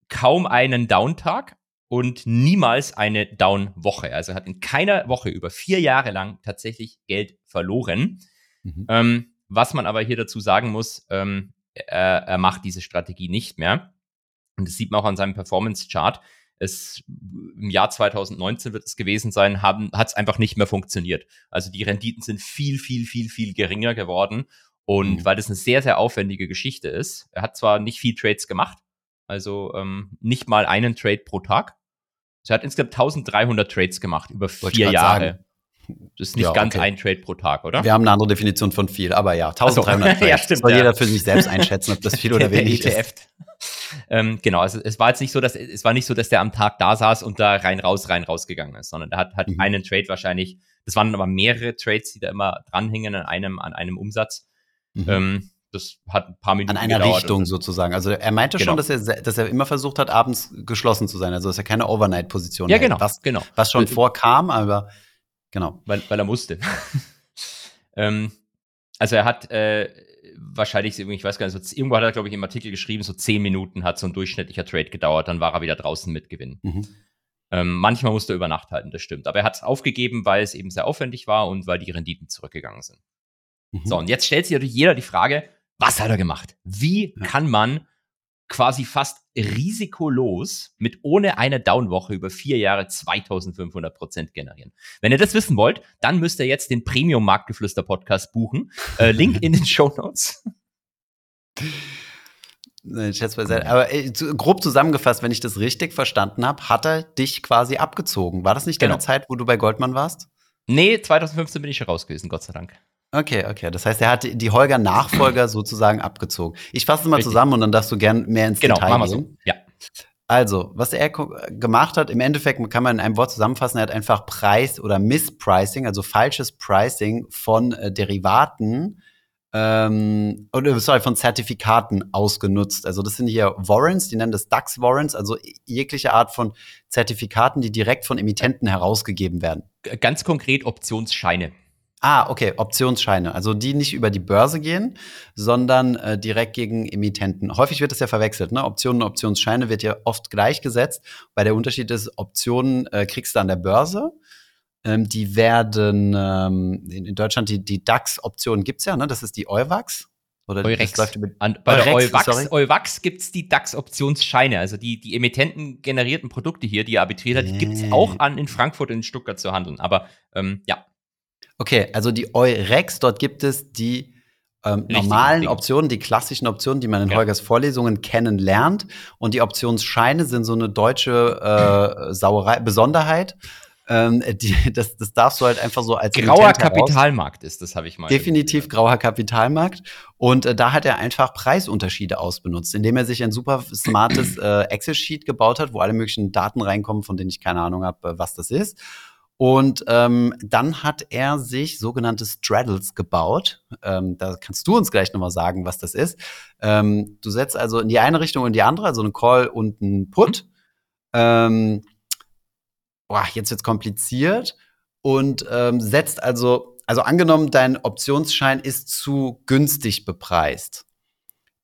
kaum einen Downtag und niemals eine Down-Woche. Also er hat in keiner Woche über vier Jahre lang tatsächlich Geld verloren. Mhm. Ähm, was man aber hier dazu sagen muss, ähm, er, er, macht diese Strategie nicht mehr. Und das sieht man auch an seinem Performance-Chart. Es, Im Jahr 2019 wird es gewesen sein, hat es einfach nicht mehr funktioniert. Also die Renditen sind viel, viel, viel, viel geringer geworden. Und mhm. weil das eine sehr, sehr aufwendige Geschichte ist, er hat zwar nicht viel Trades gemacht, also ähm, nicht mal einen Trade pro Tag. Sie hat insgesamt 1300 Trades gemacht über vier Jahre. Sagen. Das ist nicht ja, ganz okay. ein Trade pro Tag, oder? Wir haben eine andere Definition von viel, aber ja, 1300 so. Trades. ja, stimmt, Soll ja. jeder für sich selbst einschätzen, ob das viel oder wenig ETF. ist. Ähm, genau, also es war jetzt nicht so, dass es war nicht so, dass der am Tag da saß und da rein raus rein raus gegangen ist, sondern er hat hat mhm. einen Trade wahrscheinlich. Das waren aber mehrere Trades, die da immer dranhingen an einem an einem Umsatz. Mhm. Ähm, das hat ein paar Minuten An einer Richtung sozusagen. Also er meinte genau. schon, dass er, dass er immer versucht hat, abends geschlossen zu sein. Also dass er keine Overnight-Position Ja, genau, was, genau. Was schon vorkam, aber genau. Weil, weil er musste. ähm, also er hat äh, wahrscheinlich, ich weiß gar nicht, so, irgendwo hat er, glaube ich, im Artikel geschrieben, so zehn Minuten hat so ein durchschnittlicher Trade gedauert, dann war er wieder draußen mit Gewinn. Mhm. Ähm, manchmal musste er über Nacht halten, das stimmt. Aber er hat es aufgegeben, weil es eben sehr aufwendig war und weil die Renditen zurückgegangen sind. Mhm. So, und jetzt stellt sich natürlich jeder die Frage, was hat er gemacht? Wie ja. kann man quasi fast risikolos mit ohne eine Downwoche über vier Jahre 2500 Prozent generieren. Wenn ihr das wissen wollt, dann müsst ihr jetzt den Premium Marktgeflüster Podcast buchen. Äh, Link in den Show Notes. Aber äh, grob zusammengefasst, wenn ich das richtig verstanden habe, hat er dich quasi abgezogen. War das nicht genau. deine Zeit, wo du bei Goldman warst? Nee, 2015 bin ich raus gewesen, Gott sei Dank. Okay, okay. Das heißt, er hat die Holger-Nachfolger sozusagen abgezogen. Ich fasse es mal Richtig. zusammen und dann darfst du gern mehr ins genau, Detail gehen. So. Ja. Also, was er gemacht hat, im Endeffekt kann man in einem Wort zusammenfassen, er hat einfach Preis- oder Misspricing, also falsches Pricing von äh, Derivaten ähm, oder sorry, von Zertifikaten ausgenutzt. Also das sind hier Warrants, die nennen das DAX-Warrants, also jegliche Art von Zertifikaten, die direkt von Emittenten herausgegeben werden. Ganz konkret Optionsscheine. Ah, okay, Optionsscheine. Also die nicht über die Börse gehen, sondern äh, direkt gegen Emittenten. Häufig wird das ja verwechselt. Ne? Optionen und Optionsscheine wird ja oft gleichgesetzt. Weil der Unterschied ist, Optionen äh, kriegst du an der Börse. Ähm, die werden ähm, in, Deutschland, die, die DAX-Optionen gibt's ja, ne? Das ist die Euwax. Oder Eurex. läuft über, An, bei Eurex, der Euwax, Euwax gibt es die DAX-Optionsscheine, also die, die Emittenten generierten Produkte hier, die er arbitriert hat, die gibt es auch an in Frankfurt und in Stuttgart zu handeln. Aber ähm, ja. Okay, also die Eurex, dort gibt es die ähm, normalen Ding. Optionen, die klassischen Optionen, die man in ja. Holgers Vorlesungen kennenlernt. Und die Optionsscheine sind so eine deutsche äh, Sauerei, Besonderheit. Ähm, die, das, das darfst du halt einfach so als grauer Kapitalmarkt ist, das habe ich mal. Definitiv grauer Kapitalmarkt. Und äh, da hat er einfach Preisunterschiede ausbenutzt, indem er sich ein super smartes äh, Excel-Sheet gebaut hat, wo alle möglichen Daten reinkommen, von denen ich keine Ahnung habe, äh, was das ist. Und ähm, dann hat er sich sogenannte Straddles gebaut. Ähm, da kannst du uns gleich nochmal sagen, was das ist. Ähm, du setzt also in die eine Richtung und in die andere, also einen Call und einen Put. Ähm, boah, jetzt wird's kompliziert. Und ähm, setzt also, also angenommen, dein Optionsschein ist zu günstig bepreist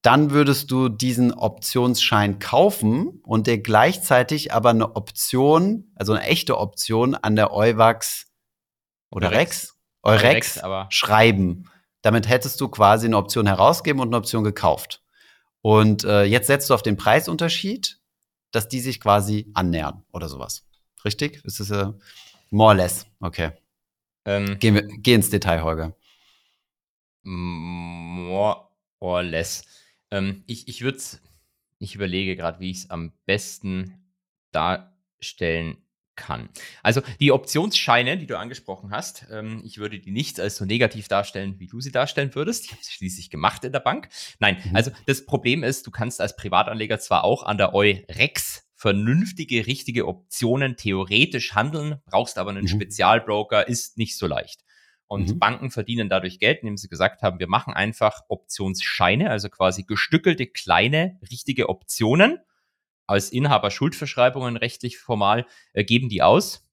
dann würdest du diesen Optionsschein kaufen und dir gleichzeitig aber eine Option, also eine echte Option an der Euwax oder Rex, Eurex, Eurex aber schreiben. Damit hättest du quasi eine Option herausgeben und eine Option gekauft. Und äh, jetzt setzt du auf den Preisunterschied, dass die sich quasi annähern oder sowas. Richtig? Ist das äh, more or less? Okay. Ähm, gehen wir, geh ins Detail, Holger. More or less. Ähm, ich ich würde ich überlege gerade, wie ich es am besten darstellen kann. Also die Optionsscheine, die du angesprochen hast, ähm, ich würde die nicht als so negativ darstellen, wie du sie darstellen würdest. Ich habe sie schließlich gemacht in der Bank. Nein, mhm. also das Problem ist, du kannst als Privatanleger zwar auch an der Eurex vernünftige, richtige Optionen theoretisch handeln, brauchst aber einen mhm. Spezialbroker, ist nicht so leicht. Und mhm. Banken verdienen dadurch Geld, indem sie gesagt haben, wir machen einfach Optionsscheine, also quasi gestückelte kleine, richtige Optionen als Inhaber Schuldverschreibungen rechtlich formal, äh, geben die aus.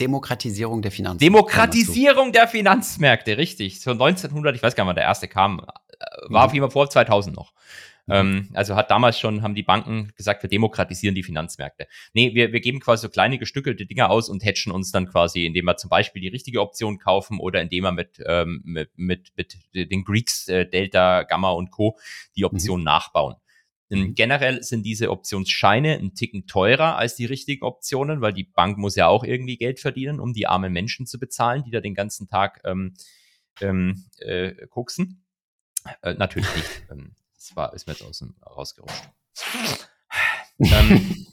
Demokratisierung der Finanzmärkte. Demokratisierung der Finanzmärkte, richtig. So 1900, ich weiß gar nicht, wann der erste kam, äh, war mhm. auf jeden Fall vor 2000 noch. Mhm. Ähm, also hat damals schon, haben die Banken gesagt, wir demokratisieren die Finanzmärkte. Nee, wir, wir geben quasi so kleine gestückelte Dinge aus und hatchen uns dann quasi, indem wir zum Beispiel die richtige Option kaufen oder indem wir mit, ähm, mit, mit, mit den Greeks, äh, Delta, Gamma und Co. die mhm. Option mhm. nachbauen. Generell sind diese Optionsscheine ein Ticken teurer als die richtigen Optionen, weil die Bank muss ja auch irgendwie Geld verdienen, um die armen Menschen zu bezahlen, die da den ganzen Tag ähm, ähm, äh, koksen. Äh, natürlich nicht. ähm, das war, ist mir jetzt aus dem, rausgerutscht. ähm,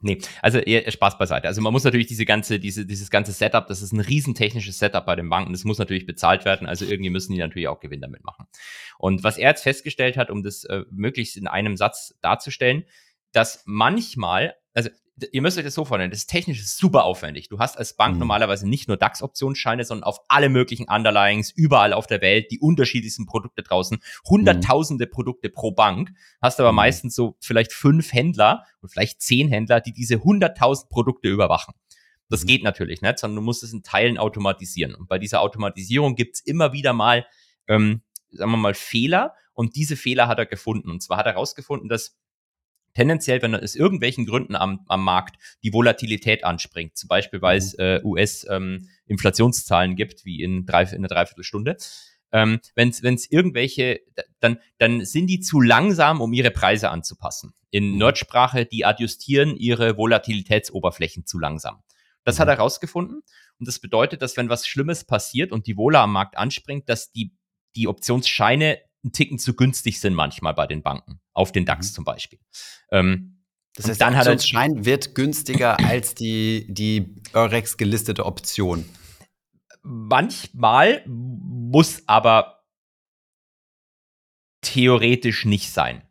nee, also eher Spaß beiseite. Also man muss natürlich diese ganze, diese, dieses ganze Setup, das ist ein riesentechnisches Setup bei den Banken, das muss natürlich bezahlt werden, also irgendwie müssen die natürlich auch Gewinn damit machen. Und was er jetzt festgestellt hat, um das äh, möglichst in einem Satz darzustellen, dass manchmal, also ihr müsst euch das so vorstellen, das ist technisch super aufwendig. Du hast als Bank mhm. normalerweise nicht nur DAX-Optionsscheine, sondern auf alle möglichen Underlyings überall auf der Welt, die unterschiedlichsten Produkte draußen, hunderttausende mhm. Produkte pro Bank, hast aber mhm. meistens so vielleicht fünf Händler und vielleicht zehn Händler, die diese hunderttausend Produkte überwachen. Das mhm. geht natürlich nicht, sondern du musst es in Teilen automatisieren. Und bei dieser Automatisierung gibt's immer wieder mal, ähm, sagen wir mal, Fehler. Und diese Fehler hat er gefunden. Und zwar hat er herausgefunden, dass tendenziell, wenn es irgendwelchen Gründen am, am Markt die Volatilität anspringt, zum Beispiel weil es mhm. äh, US-Inflationszahlen ähm, gibt, wie in, drei, in einer Dreiviertelstunde, ähm, wenn es irgendwelche, dann, dann sind die zu langsam, um ihre Preise anzupassen. In mhm. Nerdsprache, die adjustieren ihre Volatilitätsoberflächen zu langsam. Das mhm. hat er herausgefunden. Und das bedeutet, dass wenn was Schlimmes passiert und die Vola am Markt anspringt, dass die, die Optionsscheine ein Ticken zu günstig sind manchmal bei den Banken, auf den DAX mhm. zum Beispiel. Ähm, das heißt, dann der Optionsschein wird günstiger als die, die Eurex gelistete Option. Manchmal muss aber theoretisch nicht sein.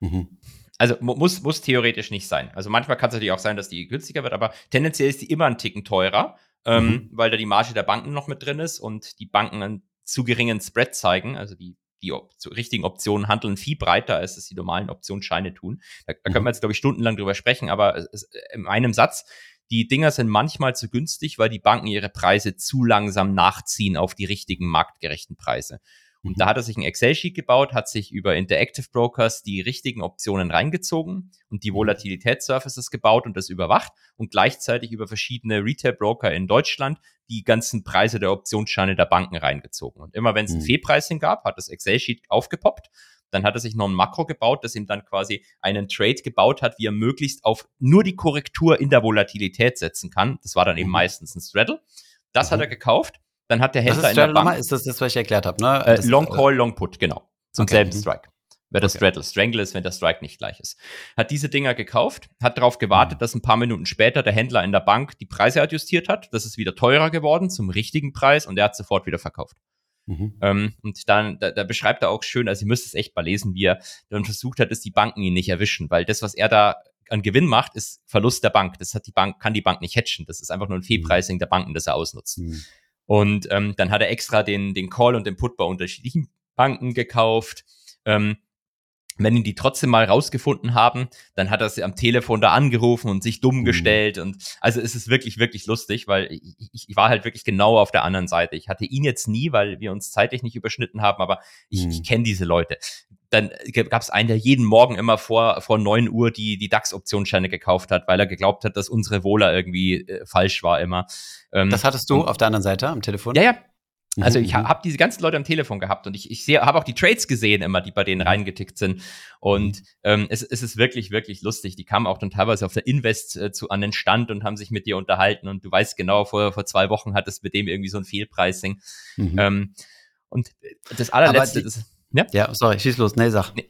Mhm. Also muss, muss theoretisch nicht sein. Also manchmal kann es natürlich auch sein, dass die günstiger wird, aber tendenziell ist die immer ein Ticken teurer, ähm, mhm. weil da die Marge der Banken noch mit drin ist und die Banken einen zu geringen Spread zeigen. Also die die op richtigen Optionen handeln viel breiter, als es die normalen Optionsscheine tun. Da, da können wir mhm. jetzt, glaube ich, stundenlang drüber sprechen, aber es, in einem Satz, die Dinger sind manchmal zu günstig, weil die Banken ihre Preise zu langsam nachziehen auf die richtigen marktgerechten Preise. Und da hat er sich ein Excel-Sheet gebaut, hat sich über Interactive Brokers die richtigen Optionen reingezogen und die mhm. Volatilitätssurfaces gebaut und das überwacht und gleichzeitig über verschiedene Retail-Broker in Deutschland die ganzen Preise der Optionsscheine der Banken reingezogen. Und immer wenn es ein mhm. Fehlpricing gab, hat das Excel-Sheet aufgepoppt. Dann hat er sich noch ein Makro gebaut, das ihm dann quasi einen Trade gebaut hat, wie er möglichst auf nur die Korrektur in der Volatilität setzen kann. Das war dann eben mhm. meistens ein Straddle. Das mhm. hat er gekauft dann hat der Händler in der Bank. Ist das das, was ich erklärt habe? Ne? Äh, long Call, Long Put, genau. Zum okay. selben mhm. Strike. Wer das okay. Straddle. Strangle ist, wenn der Strike nicht gleich ist. Hat diese Dinger gekauft, hat darauf gewartet, mhm. dass ein paar Minuten später der Händler in der Bank die Preise adjustiert hat. Das ist wieder teurer geworden zum richtigen Preis und er hat sofort wieder verkauft. Mhm. Ähm, und dann, da, da beschreibt er auch schön, also ihr müsst es echt mal lesen, wie er dann versucht hat, dass die Banken ihn nicht erwischen, weil das, was er da an Gewinn macht, ist Verlust der Bank. Das hat die Bank, kann die Bank nicht hatchen. Das ist einfach nur ein Fehlpricing der Banken, das er ausnutzt. Mhm. Und ähm, dann hat er extra den, den Call und den Put bei unterschiedlichen Banken gekauft. Ähm, wenn ihn die trotzdem mal rausgefunden haben, dann hat er sie am Telefon da angerufen und sich dumm mhm. gestellt. Und also es ist wirklich, wirklich lustig, weil ich, ich, war halt wirklich genau auf der anderen Seite. Ich hatte ihn jetzt nie, weil wir uns zeitlich nicht überschnitten haben, aber ich, mhm. ich kenne diese Leute. Dann gab es einen, der jeden Morgen immer vor, vor neun Uhr die, die DAX-Optionsscheine gekauft hat, weil er geglaubt hat, dass unsere Wohler irgendwie äh, falsch war immer. Ähm, das hattest du auf der anderen Seite am Telefon? Ja, ja, also ich mhm. habe diese ganzen Leute am Telefon gehabt und ich, ich habe auch die Trades gesehen immer, die bei denen mhm. reingetickt sind. Und mhm. ähm, es, es ist wirklich, wirklich lustig. Die kamen auch dann teilweise auf der Invest äh, zu, an den Stand und haben sich mit dir unterhalten. Und du weißt genau, vor, vor zwei Wochen hat es mit dem irgendwie so ein Fehlpricing. Mhm. Ähm, und das allerletzte die, ist. Ja? ja, sorry, schieß los, nee, sag. Nee,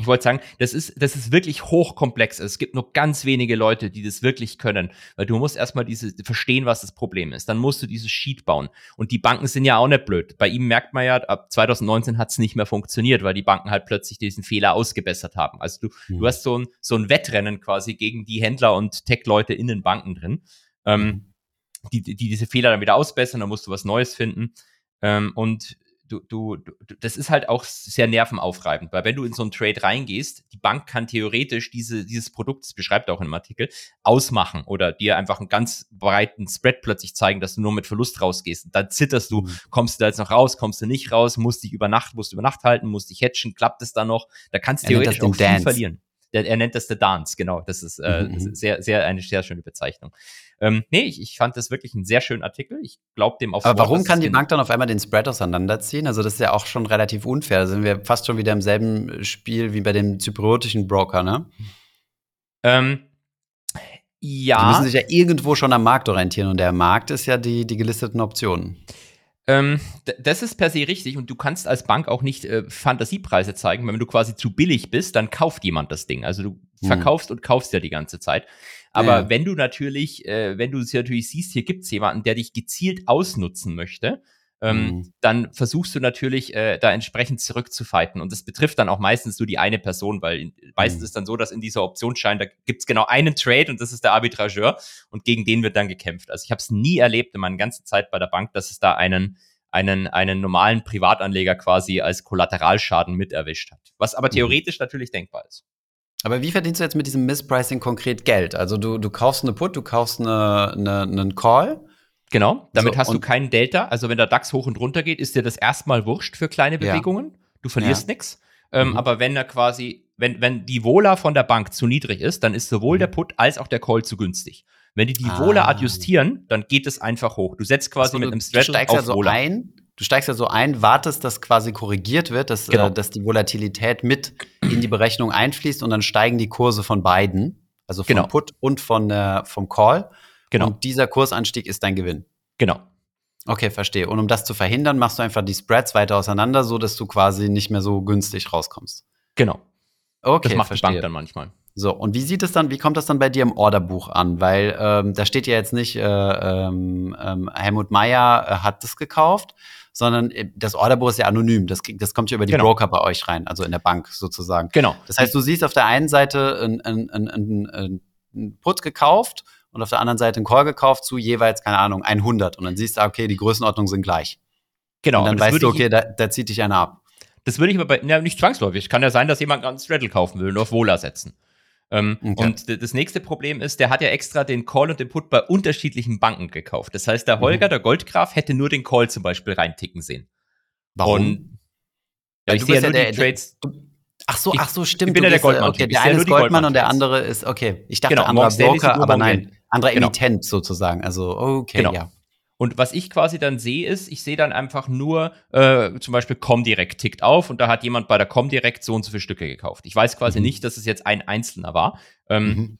ich wollte sagen, das ist, das ist wirklich hochkomplex. Es gibt nur ganz wenige Leute, die das wirklich können, weil du musst erstmal diese, verstehen, was das Problem ist. Dann musst du dieses Sheet bauen. Und die Banken sind ja auch nicht blöd. Bei ihm merkt man ja, ab 2019 hat es nicht mehr funktioniert, weil die Banken halt plötzlich diesen Fehler ausgebessert haben. Also du, mhm. du hast so ein, so ein Wettrennen quasi gegen die Händler und Tech-Leute in den Banken drin, ähm, mhm. die, die diese Fehler dann wieder ausbessern, dann musst du was Neues finden. Ähm, und du, du, du, das ist halt auch sehr nervenaufreibend, weil wenn du in so einen Trade reingehst, die Bank kann theoretisch diese, dieses Produkt, das beschreibt auch in dem Artikel, ausmachen oder dir einfach einen ganz breiten Spread plötzlich zeigen, dass du nur mit Verlust rausgehst. Und dann zitterst du, mhm. kommst du da jetzt noch raus, kommst du nicht raus, musst dich über Nacht, musst du über Nacht halten, musst dich hatchen, klappt es dann noch, da kannst du theoretisch auch viel verlieren. Der, er nennt das The Dance, genau. Das ist äh, mhm. mhm. sehr, sehr eine sehr schöne Bezeichnung. Ähm, nee, ich, ich fand das wirklich einen sehr schönen Artikel. Ich glaube dem auf Aber Wort, warum kann die Bank dann auf einmal den Spread auseinanderziehen? Also, das ist ja auch schon relativ unfair. Da sind wir fast schon wieder im selben Spiel wie bei dem zypriotischen Broker, ne? Ähm, ja. Die müssen sich ja irgendwo schon am Markt orientieren und der Markt ist ja die, die gelisteten Optionen. Ähm, das ist per se richtig und du kannst als Bank auch nicht äh, Fantasiepreise zeigen. Wenn du quasi zu billig bist, dann kauft jemand das Ding. Also du hm. verkaufst und kaufst ja die ganze Zeit. Aber ja. wenn du natürlich, äh, wenn du es natürlich siehst, hier gibt es jemanden, der dich gezielt ausnutzen möchte, ähm, mhm. dann versuchst du natürlich äh, da entsprechend zurückzufighten. Und das betrifft dann auch meistens nur die eine Person, weil meistens mhm. ist dann so, dass in dieser Optionsschein, da gibt's genau einen Trade und das ist der Arbitrageur und gegen den wird dann gekämpft. Also ich habe es nie erlebt in meiner ganzen Zeit bei der Bank, dass es da einen einen, einen normalen Privatanleger quasi als Kollateralschaden mit erwischt hat. Was aber mhm. theoretisch mhm. natürlich denkbar ist. Aber wie verdienst du jetzt mit diesem Misspricing konkret Geld? Also du, du kaufst eine Put, du kaufst eine, eine, einen Call Genau, damit so, hast du keinen Delta. Also wenn der DAX hoch und runter geht, ist dir das erstmal wurscht für kleine Bewegungen. Ja. Du verlierst ja. nichts. Ähm, mhm. Aber wenn er quasi, wenn, wenn die Vola von der Bank zu niedrig ist, dann ist sowohl mhm. der Put als auch der Call zu günstig. Wenn die die ah. Vola adjustieren, dann geht es einfach hoch. Du setzt quasi also, mit einem Straddle du steigst auf ja so Vola. ein, Du steigst ja so ein, wartest, dass quasi korrigiert wird, dass, äh, genau. äh, dass die Volatilität mit in die Berechnung einfließt und dann steigen die Kurse von beiden, also vom genau. Put und von, äh, vom Call. Genau. Und dieser Kursanstieg ist dein Gewinn. Genau. Okay, verstehe. Und um das zu verhindern, machst du einfach die Spreads weiter auseinander, so dass du quasi nicht mehr so günstig rauskommst. Genau. Okay, das macht verstehe. die Bank dann manchmal. So, und wie sieht es dann, wie kommt das dann bei dir im Orderbuch an? Weil ähm, da steht ja jetzt nicht, äh, ähm, ähm, Helmut Meyer äh, hat das gekauft, sondern äh, das Orderbuch ist ja anonym. Das, das kommt ja über die genau. Broker bei euch rein, also in der Bank sozusagen. Genau. Das heißt, du siehst auf der einen Seite ein, ein, ein, ein, ein Put gekauft und auf der anderen Seite einen Call gekauft zu jeweils, keine Ahnung, 100. Und dann siehst du, okay, die Größenordnungen sind gleich. Genau. Und dann und weißt du, okay, da, da zieht dich einer ab. Das würde ich aber bei, ja, nicht zwangsläufig. Kann ja sein, dass jemand einen Straddle kaufen will und auf Wohler setzen. Ähm, okay. Und das nächste Problem ist, der hat ja extra den Call und den Put bei unterschiedlichen Banken gekauft. Das heißt, der Holger, mhm. der Goldgraf, hätte nur den Call zum Beispiel reinticken sehen. Warum? Und, ja, ich sehe ja nur der, die Trades. Der, ach so, ach so, stimmt. Ich bin ja der Goldmann. Okay, der eine ist Goldmann und der andere ist, okay. Ich dachte, genau, anderer Broker, aber nein. Anderer genau. Emittent sozusagen. Also, okay, genau. ja. Und was ich quasi dann sehe, ist, ich sehe dann einfach nur, äh, zum Beispiel Comdirect tickt auf und da hat jemand bei der Comdirect so und so viele Stücke gekauft. Ich weiß quasi mhm. nicht, dass es jetzt ein Einzelner war. Ähm, mhm.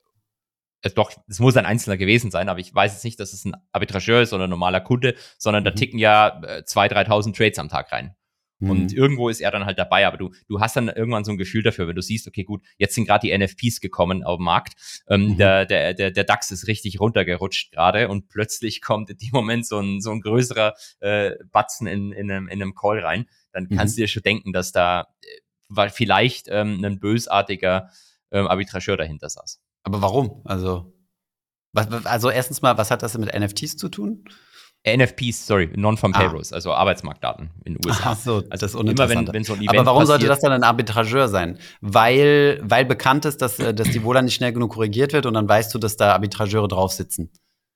es, doch, es muss ein Einzelner gewesen sein, aber ich weiß jetzt nicht, dass es ein Arbitrageur ist oder ein normaler Kunde, sondern da mhm. ticken ja äh, 2.000, 3.000 Trades am Tag rein. Und mhm. irgendwo ist er dann halt dabei, aber du, du hast dann irgendwann so ein Gefühl dafür, wenn du siehst, okay, gut, jetzt sind gerade die NFPs gekommen auf den Markt, ähm, mhm. der, der, der, der DAX ist richtig runtergerutscht gerade und plötzlich kommt in dem Moment so ein, so ein größerer äh, Batzen in, in, einem, in einem Call rein, dann kannst mhm. du dir schon denken, dass da äh, vielleicht ähm, ein bösartiger ähm, Arbitrageur dahinter saß. Aber warum? Also, was, also erstens mal, was hat das mit NFTs zu tun? NFPs, sorry, Non-Farm ah. Payrolls, also Arbeitsmarktdaten in den USA. Ach so, also das ist immer wenn, wenn so ein Event Aber warum passiert, sollte das dann ein Arbitrageur sein? Weil, weil bekannt ist, dass, äh, dass die Wohler nicht schnell genug korrigiert wird und dann weißt du, dass da Arbitrageure drauf sitzen.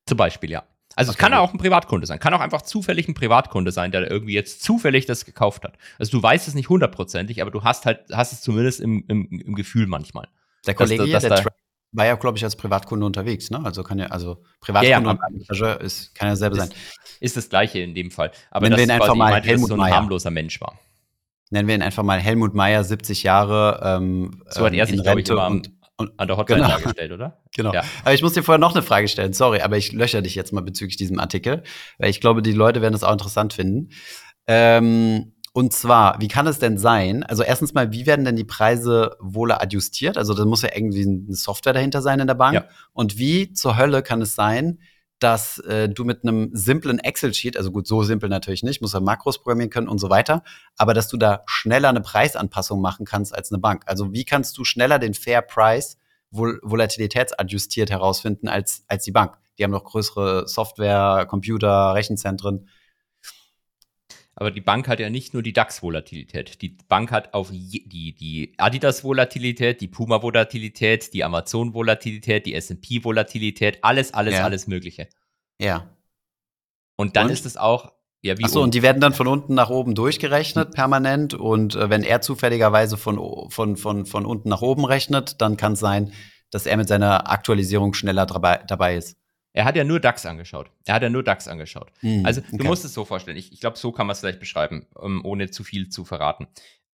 Zum Beispiel, ja. Also okay. es kann auch ein Privatkunde sein, kann auch einfach zufällig ein Privatkunde sein, der irgendwie jetzt zufällig das gekauft hat. Also du weißt es nicht hundertprozentig, aber du hast halt, hast es zumindest im, im, im Gefühl manchmal. Der Kollege dass, dass der war ja, glaube ich, als Privatkunde unterwegs, ne? Also kann ja, also Privatkunde ja, ja, und Arbitrageur ist, kann ja selber sein. Ist das gleiche in dem Fall. Aber Nennen wir ihn einfach mal meinte, Helmut so ein Meyer. harmloser Mensch war. Nennen wir ihn einfach mal Helmut Meyer, 70 Jahre. Ähm, so hat er ähm, sich, glaube ich, immer und, und, an der Hotline genau. dargestellt, oder? Genau. Ja. Aber ich muss dir vorher noch eine Frage stellen. Sorry, aber ich lösche dich jetzt mal bezüglich diesem Artikel, weil ich glaube, die Leute werden das auch interessant finden. Ähm, und zwar, wie kann es denn sein? Also erstens mal, wie werden denn die Preise wohl adjustiert? Also da muss ja irgendwie eine Software dahinter sein in der Bank. Ja. Und wie zur Hölle kann es sein, dass äh, du mit einem simplen Excel-Sheet, also gut, so simpel natürlich nicht, musst ja Makros programmieren können und so weiter, aber dass du da schneller eine Preisanpassung machen kannst als eine Bank. Also wie kannst du schneller den Fair Price vol volatilitätsadjustiert herausfinden als, als die Bank? Die haben noch größere Software, Computer, Rechenzentren. Aber die Bank hat ja nicht nur die DAX-Volatilität. Die Bank hat auch die, die Adidas-Volatilität, die Puma-Volatilität, die Amazon-Volatilität, die S&P-Volatilität, alles, alles, ja. alles Mögliche. Ja. Und dann und? ist es auch, ja, wie. Achso, und die werden dann von unten nach oben durchgerechnet, permanent. Und äh, wenn er zufälligerweise von, von, von, von unten nach oben rechnet, dann kann es sein, dass er mit seiner Aktualisierung schneller dabei, dabei ist. Er hat ja nur DAX angeschaut. Er hat ja nur DAX angeschaut. Mhm, also du musst es so vorstellen. Ich, ich glaube, so kann man es vielleicht beschreiben, ähm, ohne zu viel zu verraten.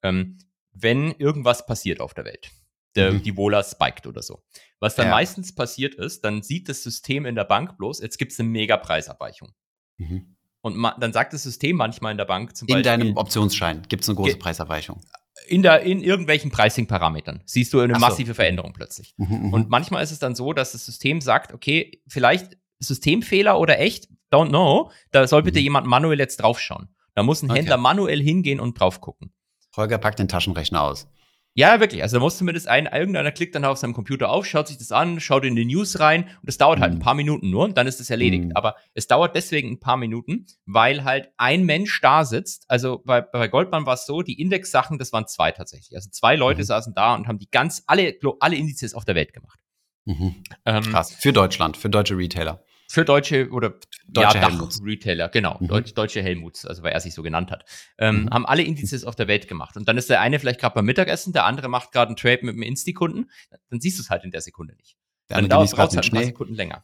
Ähm, wenn irgendwas passiert auf der Welt, der, mhm. die Vola spiked oder so. Was dann ja. meistens passiert ist, dann sieht das System in der Bank bloß, jetzt gibt es eine mega Preisabweichung. Mhm. Und dann sagt das System manchmal in der Bank zum in Beispiel. In deinem Optionsschein gibt es eine große Preisabweichung in, der, in irgendwelchen Pricing-Parametern siehst du eine so. massive Veränderung plötzlich. Mhm, mhm, und manchmal ist es dann so, dass das System sagt, okay, vielleicht Systemfehler oder echt, don't know, da soll bitte mhm. jemand manuell jetzt draufschauen. Da muss ein okay. Händler manuell hingehen und drauf gucken. Holger packt den Taschenrechner aus. Ja, wirklich. Also da muss zumindest ein, irgendeiner klickt dann auf seinem Computer auf, schaut sich das an, schaut in die News rein und das dauert halt ein mhm. paar Minuten nur und dann ist es erledigt. Mhm. Aber es dauert deswegen ein paar Minuten, weil halt ein Mensch da sitzt. Also bei, bei Goldman war es so, die Index-Sachen, das waren zwei tatsächlich. Also zwei Leute mhm. saßen da und haben die ganz, alle, alle Indizes auf der Welt gemacht. Mhm. Ähm, Krass. Für Deutschland, für deutsche Retailer. Für deutsche oder deutsche ja, Helmuts. Retailer, genau, mhm. Deutsch, deutsche Helmuts, also weil er sich so genannt hat, ähm, mhm. haben alle Indizes auf der Welt gemacht. Und dann ist der eine vielleicht gerade beim Mittagessen, der andere macht gerade einen Trade mit einem Insti-Kunden, dann siehst du es halt in der Sekunde nicht. Der dann dauert es halt ein paar Sekunden länger.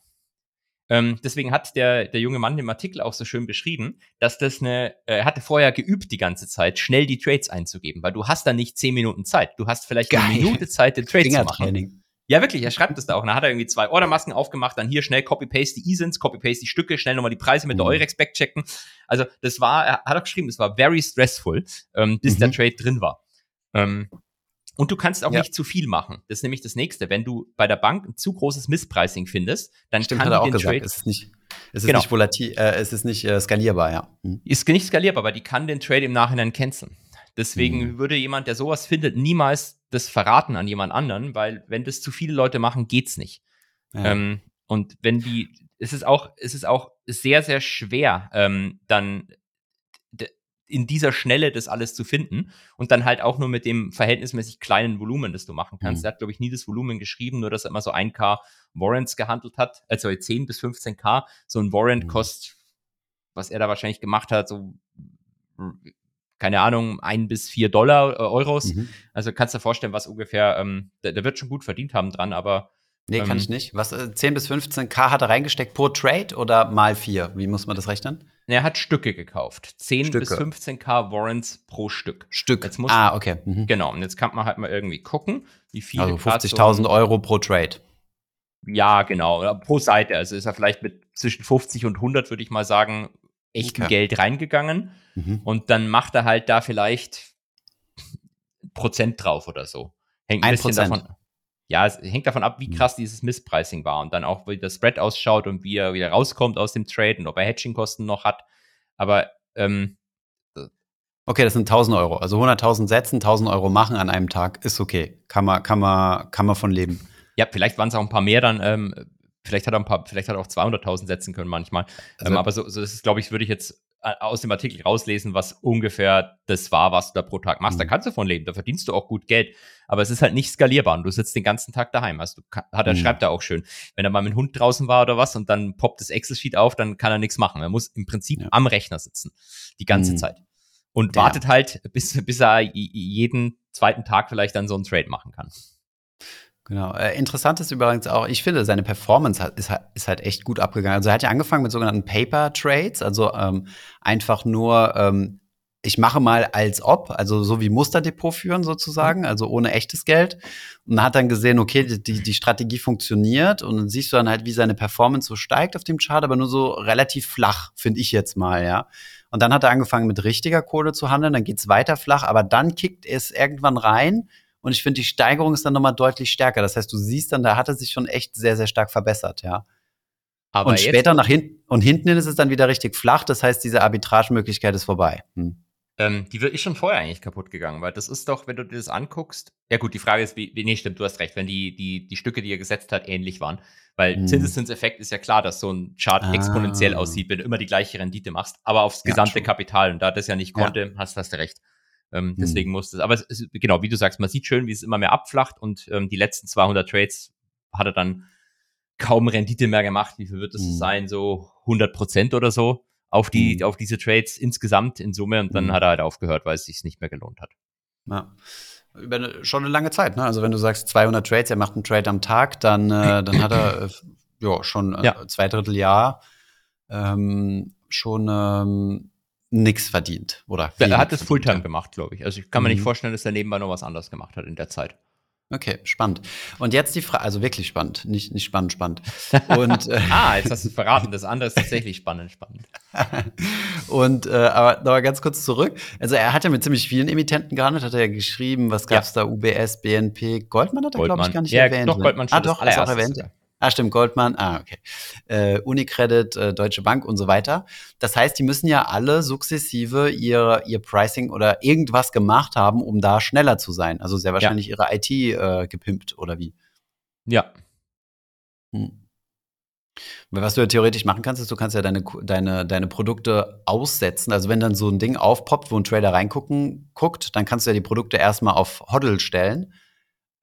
Ähm, deswegen hat der, der junge Mann im Artikel auch so schön beschrieben, dass das eine, äh, er hatte vorher geübt die ganze Zeit, schnell die Trades einzugeben, weil du hast da nicht zehn Minuten Zeit. Du hast vielleicht Geil. eine Minute Zeit, den Trade zu machen. Ja, wirklich, er schreibt es da auch. Und dann hat er irgendwie zwei Ordermasken aufgemacht, dann hier schnell Copy-Paste die ISINs, Copy-Paste die Stücke, schnell nochmal die Preise mit der mhm. Eurex backchecken. Also das war, er hat auch geschrieben, es war very stressful, ähm, bis mhm. der Trade drin war. Ähm, und du kannst auch ja. nicht zu viel machen. Das ist nämlich das nächste. Wenn du bei der Bank ein zu großes Misspricing findest, dann Stimmt, kann hat er auch gesagt. Trade es ist nicht, es ist genau. nicht volatil, äh, es ist nicht äh, skalierbar, ja. Mhm. Ist nicht skalierbar, aber die kann den Trade im Nachhinein canceln. Deswegen mhm. würde jemand, der sowas findet, niemals das verraten an jemand anderen, weil wenn das zu viele Leute machen, geht's nicht. Ja. Ähm, und wenn die, es ist auch, es ist auch sehr, sehr schwer, ähm, dann in dieser Schnelle das alles zu finden und dann halt auch nur mit dem verhältnismäßig kleinen Volumen, das du machen kannst. Mhm. Er hat, glaube ich, nie das Volumen geschrieben, nur dass er immer so 1K Warrants gehandelt hat, also 10 bis 15K. So ein Warrant mhm. kostet, was er da wahrscheinlich gemacht hat, so keine Ahnung, ein bis vier Dollar, äh, Euros. Mhm. Also kannst du dir vorstellen, was ungefähr, ähm, der, der, wird schon gut verdient haben dran, aber. Nee, ähm, kann ich nicht. Was, äh, 10 bis 15 K hat er reingesteckt pro Trade oder mal vier? Wie muss man das rechnen? Er hat Stücke gekauft. 10 Stücke. bis 15 K Warrants pro Stück. Stück. Jetzt muss, ah, okay. Mhm. Genau. Und jetzt kann man halt mal irgendwie gucken, wie viel. Also 50.000 so, Euro pro Trade. Ja, genau. Pro Seite. Also ist er vielleicht mit zwischen 50 und 100, würde ich mal sagen, echten okay. Geld reingegangen. Mhm. Und dann macht er halt da vielleicht Prozent drauf oder so. Hängt ein, ein bisschen Prozent. davon. Ja, es hängt davon ab, wie mhm. krass dieses Misspricing war und dann auch, wie der Spread ausschaut und wie er wieder rauskommt aus dem Trade und ob er Hedging-Kosten noch hat. Aber ähm, Okay, das sind 1000 Euro. Also 100.000 Sätzen, 1000 Euro machen an einem Tag ist okay. Kann man, kann man, kann man von leben. Ja, vielleicht waren es auch ein paar mehr dann. Ähm, vielleicht hat er ein paar, vielleicht hat er auch 200.000 setzen können manchmal. Also, ähm, aber so, so das ist, glaube ich, würde ich jetzt äh, aus dem Artikel rauslesen, was ungefähr das war, was du da pro Tag machst. Mhm. Da kannst du von leben, da verdienst du auch gut Geld. Aber es ist halt nicht skalierbar und du sitzt den ganzen Tag daheim. Also du, hat er mhm. schreibt da auch schön. Wenn er mal mit dem Hund draußen war oder was und dann poppt das Excel-Sheet auf, dann kann er nichts machen. Er muss im Prinzip ja. am Rechner sitzen. Die ganze mhm. Zeit. Und ja. wartet halt, bis, bis er jeden zweiten Tag vielleicht dann so einen Trade machen kann. Genau. Äh, interessant ist übrigens auch, ich finde, seine Performance ist, ist, halt echt gut abgegangen. Also er hat ja angefangen mit sogenannten Paper Trades, also ähm, einfach nur, ähm, ich mache mal als ob, also so wie Musterdepot führen sozusagen, also ohne echtes Geld. Und hat dann gesehen, okay, die, die Strategie funktioniert und dann siehst du dann halt, wie seine Performance so steigt auf dem Chart, aber nur so relativ flach, finde ich jetzt mal, ja. Und dann hat er angefangen mit richtiger Kohle zu handeln, dann geht's weiter flach, aber dann kickt es irgendwann rein und ich finde, die Steigerung ist dann nochmal deutlich stärker. Das heißt, du siehst dann, da hat er sich schon echt sehr, sehr stark verbessert, ja. Aber und später nach hinten und hinten hin ist es dann wieder richtig flach. Das heißt, diese Arbitragemöglichkeit ist vorbei. Hm. Ähm, die ist schon vorher eigentlich kaputt gegangen, weil das ist doch, wenn du dir das anguckst. Ja gut, die Frage ist, wie, nee, stimmt, du hast recht, wenn die, die, die Stücke, die er gesetzt hat, ähnlich waren. Weil hm. Zinseszinseffekt ist ja klar, dass so ein Chart ah. exponentiell aussieht, wenn du immer die gleiche Rendite machst, aber aufs gesamte ja, Kapital. Und da das ja nicht konnte, ja. hast, hast du recht. Ähm, mhm. deswegen musste es, aber es ist, genau, wie du sagst, man sieht schön, wie es immer mehr abflacht und ähm, die letzten 200 Trades hat er dann kaum Rendite mehr gemacht. Wie viel wird das mhm. sein? So 100 Prozent oder so auf die, mhm. auf diese Trades insgesamt in Summe und dann mhm. hat er halt aufgehört, weil es sich nicht mehr gelohnt hat. Ja. Über eine, schon eine lange Zeit, ne? Also wenn du sagst 200 Trades, er macht einen Trade am Tag, dann, äh, dann hat er äh, ja schon äh, ja. zwei Drittel Jahr ähm, schon ähm, nichts verdient. Oder er hat es Fulltime gemacht, glaube ich. Also ich kann mir mhm. nicht vorstellen, dass er nebenbei noch was anderes gemacht hat in der Zeit. Okay, spannend. Und jetzt die Frage, also wirklich spannend, nicht, nicht spannend, spannend. Und, äh, ah, jetzt hast du es verraten, das andere ist tatsächlich spannend, spannend. und äh, aber nochmal ganz kurz zurück. Also er hat ja mit ziemlich vielen Emittenten gehandelt, hat er ja geschrieben, was gab's ja. da, UBS, BNP, Goldman hat er, glaube ich, gar nicht ja, erwähnt. Doch, Goldman schon ah, doch, ist auch erwähnt. Ja. Ah, stimmt, Goldman, ah, okay. Äh, Unicredit, äh, Deutsche Bank und so weiter. Das heißt, die müssen ja alle sukzessive ihr, ihr Pricing oder irgendwas gemacht haben, um da schneller zu sein. Also sehr wahrscheinlich ja. ihre IT äh, gepimpt oder wie? Ja. Hm. Was du ja theoretisch machen kannst, ist, du kannst ja deine, deine, deine Produkte aussetzen. Also wenn dann so ein Ding aufpoppt, wo ein Trader reingucken guckt, dann kannst du ja die Produkte erstmal auf Hoddle stellen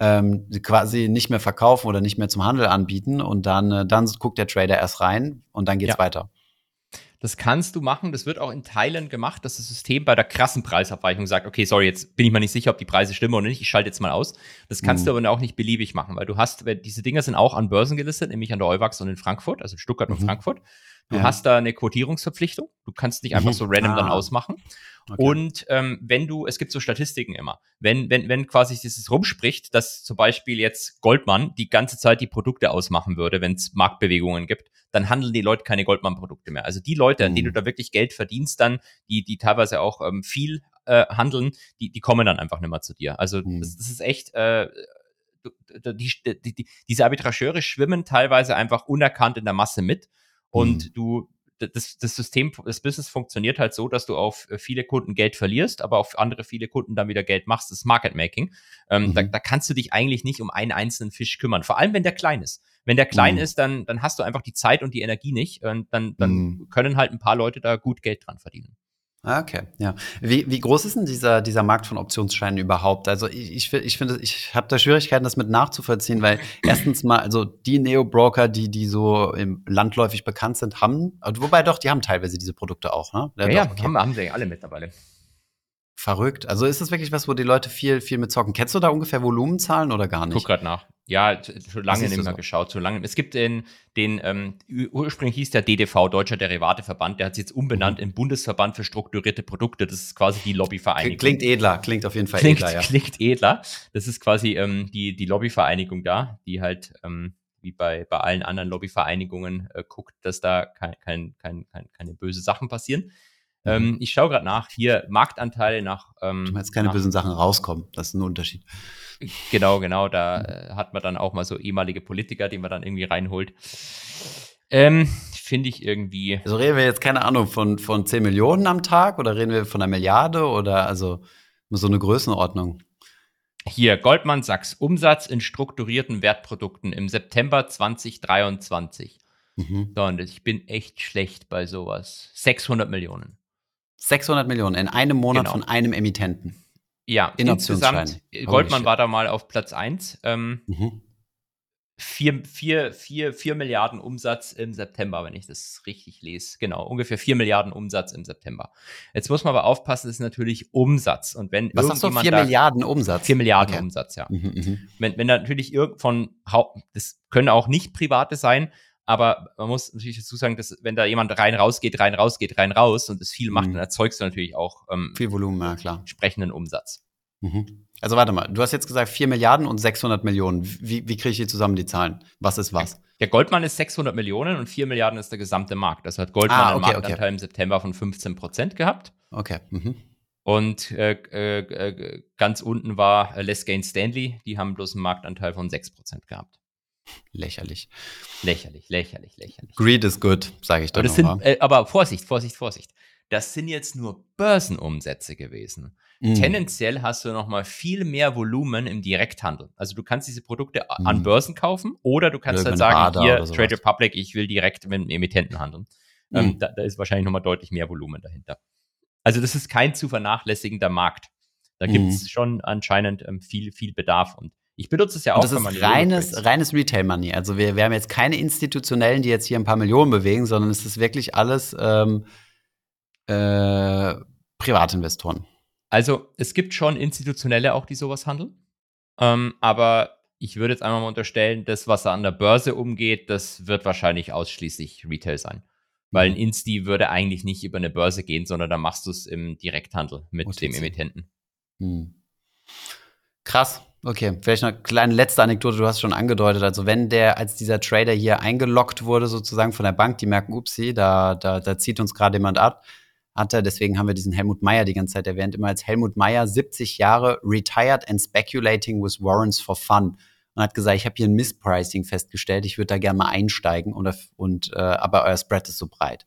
ähm, quasi nicht mehr verkaufen oder nicht mehr zum Handel anbieten und dann, äh, dann guckt der Trader erst rein und dann geht's ja. weiter. Das kannst du machen. Das wird auch in Teilen gemacht, dass das System bei der krassen Preisabweichung sagt, okay, sorry, jetzt bin ich mal nicht sicher, ob die Preise stimmen oder nicht. Ich schalte jetzt mal aus. Das kannst mhm. du aber auch nicht beliebig machen, weil du hast, diese Dinger sind auch an Börsen gelistet, nämlich an der Euwax und in Frankfurt, also in Stuttgart mhm. und Frankfurt. Du ja. hast da eine Quotierungsverpflichtung. Du kannst nicht einfach mhm. so random ah. dann ausmachen. Okay. Und ähm, wenn du, es gibt so Statistiken immer, wenn, wenn, wenn quasi dieses rumspricht, dass zum Beispiel jetzt Goldman die ganze Zeit die Produkte ausmachen würde, wenn es Marktbewegungen gibt, dann handeln die Leute keine Goldman-Produkte mehr. Also die Leute, an denen du mhm. da wirklich Geld verdienst, dann, die, die teilweise auch ähm, viel äh, handeln, die, die kommen dann einfach nicht mehr zu dir. Also mhm. das, das ist echt, äh, die, die, die, diese Arbitrageure schwimmen teilweise einfach unerkannt in der Masse mit. Und mhm. du, das, das System, das Business funktioniert halt so, dass du auf äh, viele Kunden Geld verlierst, aber auf andere viele Kunden dann wieder Geld machst. Das ist Market Making. Ähm, mhm. da, da, kannst du dich eigentlich nicht um einen einzelnen Fisch kümmern, vor allem wenn der klein ist. Wenn der klein mhm. ist, dann, dann hast du einfach die Zeit und die Energie nicht und dann, dann mhm. können halt ein paar Leute da gut Geld dran verdienen. Ah, okay, ja. Wie, wie groß ist denn dieser, dieser Markt von Optionsscheinen überhaupt? Also ich, ich, ich finde, ich habe da Schwierigkeiten, das mit nachzuvollziehen, weil erstens mal, also die Neo-Broker, die, die so im landläufig bekannt sind, haben, wobei doch, die haben teilweise diese Produkte auch, ne? Ja, ja, ja haben, haben sie alle mittlerweile. Verrückt. Also ist das wirklich was, wo die Leute viel, viel mit zocken? Kennst du da ungefähr Volumenzahlen oder gar nicht? Guck gerade nach. Ja, schon lange nicht mehr so? geschaut. Schon lange. Es gibt den, den ähm, ursprünglich hieß der DDV, Deutscher Derivateverband, der hat sich jetzt umbenannt mhm. in Bundesverband für strukturierte Produkte. Das ist quasi die Lobbyvereinigung. Klingt edler, klingt auf jeden Fall klingt, edler, ja. Klingt edler. Das ist quasi ähm, die, die Lobbyvereinigung da, die halt ähm, wie bei, bei allen anderen Lobbyvereinigungen äh, guckt, dass da kein, kein, kein, kein, keine böse Sachen passieren. Ähm, mhm. ich schaue gerade nach, hier Marktanteile nach. Ähm, meinst keine nach, bösen Sachen rauskommen, das ist ein Unterschied. Genau, genau, da äh, hat man dann auch mal so ehemalige Politiker, die man dann irgendwie reinholt. Ähm, Finde ich irgendwie. Also reden wir jetzt, keine Ahnung, von, von 10 Millionen am Tag oder reden wir von einer Milliarde oder also so eine Größenordnung? Hier, Goldman Sachs, Umsatz in strukturierten Wertprodukten im September 2023. Mhm. So, und ich bin echt schlecht bei sowas. 600 Millionen. 600 Millionen in einem Monat genau. von einem Emittenten. Ja, in insgesamt. Goldman war da mal auf Platz 1. Ähm, mhm. 4, 4, 4, 4 Milliarden Umsatz im September, wenn ich das richtig lese. Genau, ungefähr 4 Milliarden Umsatz im September. Jetzt muss man aber aufpassen, das ist natürlich Umsatz. Und wenn Was hast du, 4 Milliarden Umsatz? 4 Milliarden okay. Umsatz, ja. Mhm, mh. wenn, wenn natürlich irgend von, das können auch nicht private sein, aber man muss natürlich dazu sagen, dass wenn da jemand rein rausgeht, rein rausgeht, rein raus und es viel macht, mhm. dann erzeugst du natürlich auch ähm, viel Volumen, ja klar. Entsprechenden Umsatz. Mhm. Also warte mal, du hast jetzt gesagt 4 Milliarden und 600 Millionen. Wie, wie kriege ich hier zusammen die Zahlen? Was ist was? Der Goldman ist 600 Millionen und 4 Milliarden ist der gesamte Markt. Das hat Goldman ah, okay, einen Marktanteil okay. im September von 15 Prozent gehabt. Okay. Mhm. Und äh, äh, äh ganz unten war Les Gain Stanley. Die haben bloß einen Marktanteil von 6 Prozent gehabt. Lächerlich. Lächerlich, lächerlich, lächerlich. Greed is good, sage ich da aber, äh, aber Vorsicht, Vorsicht, Vorsicht. Das sind jetzt nur Börsenumsätze gewesen. Mm. Tendenziell hast du noch mal viel mehr Volumen im Direkthandel. Also du kannst diese Produkte mm. an Börsen kaufen oder du kannst halt sagen, Bader hier Trade Republic, ich will direkt mit einem Emittenten handeln. Mm. Ähm, da, da, ist wahrscheinlich noch mal deutlich mehr Volumen dahinter. Also das ist kein zu vernachlässigender Markt. Da gibt es schon anscheinend ähm, viel, viel Bedarf und ich benutze es ja auch. Und das ist reines, reines Retail Money. Also wir, wir haben jetzt keine institutionellen, die jetzt hier ein paar Millionen bewegen, sondern es ist wirklich alles ähm, äh, Privatinvestoren. Also es gibt schon institutionelle auch, die sowas handeln. Ähm, aber ich würde jetzt einmal mal unterstellen, das, was an der Börse umgeht, das wird wahrscheinlich ausschließlich Retail sein. Weil ein mhm. Insti würde eigentlich nicht über eine Börse gehen, sondern da machst du es im Direkthandel mit OTC. dem Emittenten. Hm. Krass. Okay, vielleicht eine kleine letzte Anekdote, du hast schon angedeutet. Also wenn der, als dieser Trader hier eingeloggt wurde, sozusagen von der Bank, die merken, upsie, da, da, da zieht uns gerade jemand ab, hat er, deswegen haben wir diesen Helmut Meyer die ganze Zeit erwähnt, immer als Helmut Meyer, 70 Jahre retired and speculating with warrants for fun. Und hat gesagt, ich habe hier ein Misspricing festgestellt, ich würde da gerne mal einsteigen und, und äh, aber euer Spread ist so breit.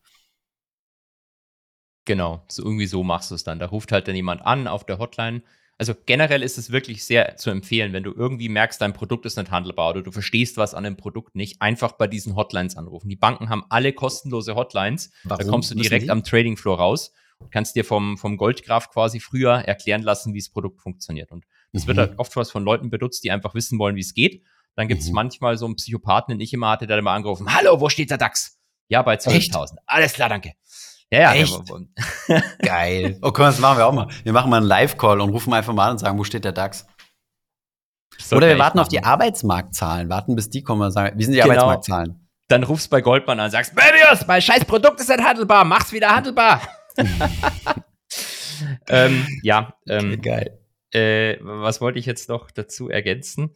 Genau, so irgendwie so machst du es dann. Da ruft halt dann jemand an auf der Hotline, also generell ist es wirklich sehr zu empfehlen, wenn du irgendwie merkst, dein Produkt ist nicht handelbar oder du verstehst was an dem Produkt nicht, einfach bei diesen Hotlines anrufen. Die Banken haben alle kostenlose Hotlines. Warum? Da kommst du direkt am Trading Floor raus und kannst dir vom, vom Goldgraf quasi früher erklären lassen, wie das Produkt funktioniert. Und das mhm. wird halt oft was von Leuten benutzt, die einfach wissen wollen, wie es geht. Dann gibt es mhm. manchmal so einen Psychopathen, den ich immer hatte, der immer angerufen, hallo, wo steht der DAX? Ja, bei 12.000. Alles klar, danke. Ja, ja. Echt? Geil. Oh, komm, das machen wir auch mal. Wir machen mal einen Live-Call und rufen einfach mal an und sagen, wo steht der DAX? Oder wir warten machen. auf die Arbeitsmarktzahlen, warten bis die kommen und sagen, wie sind die genau. Arbeitsmarktzahlen? Dann rufst du bei Goldman an und sagst, Möbius, mein scheiß Produkt ist nicht handelbar, mach's wieder handelbar. ähm, ja, ähm, geil. Äh, was wollte ich jetzt noch dazu ergänzen?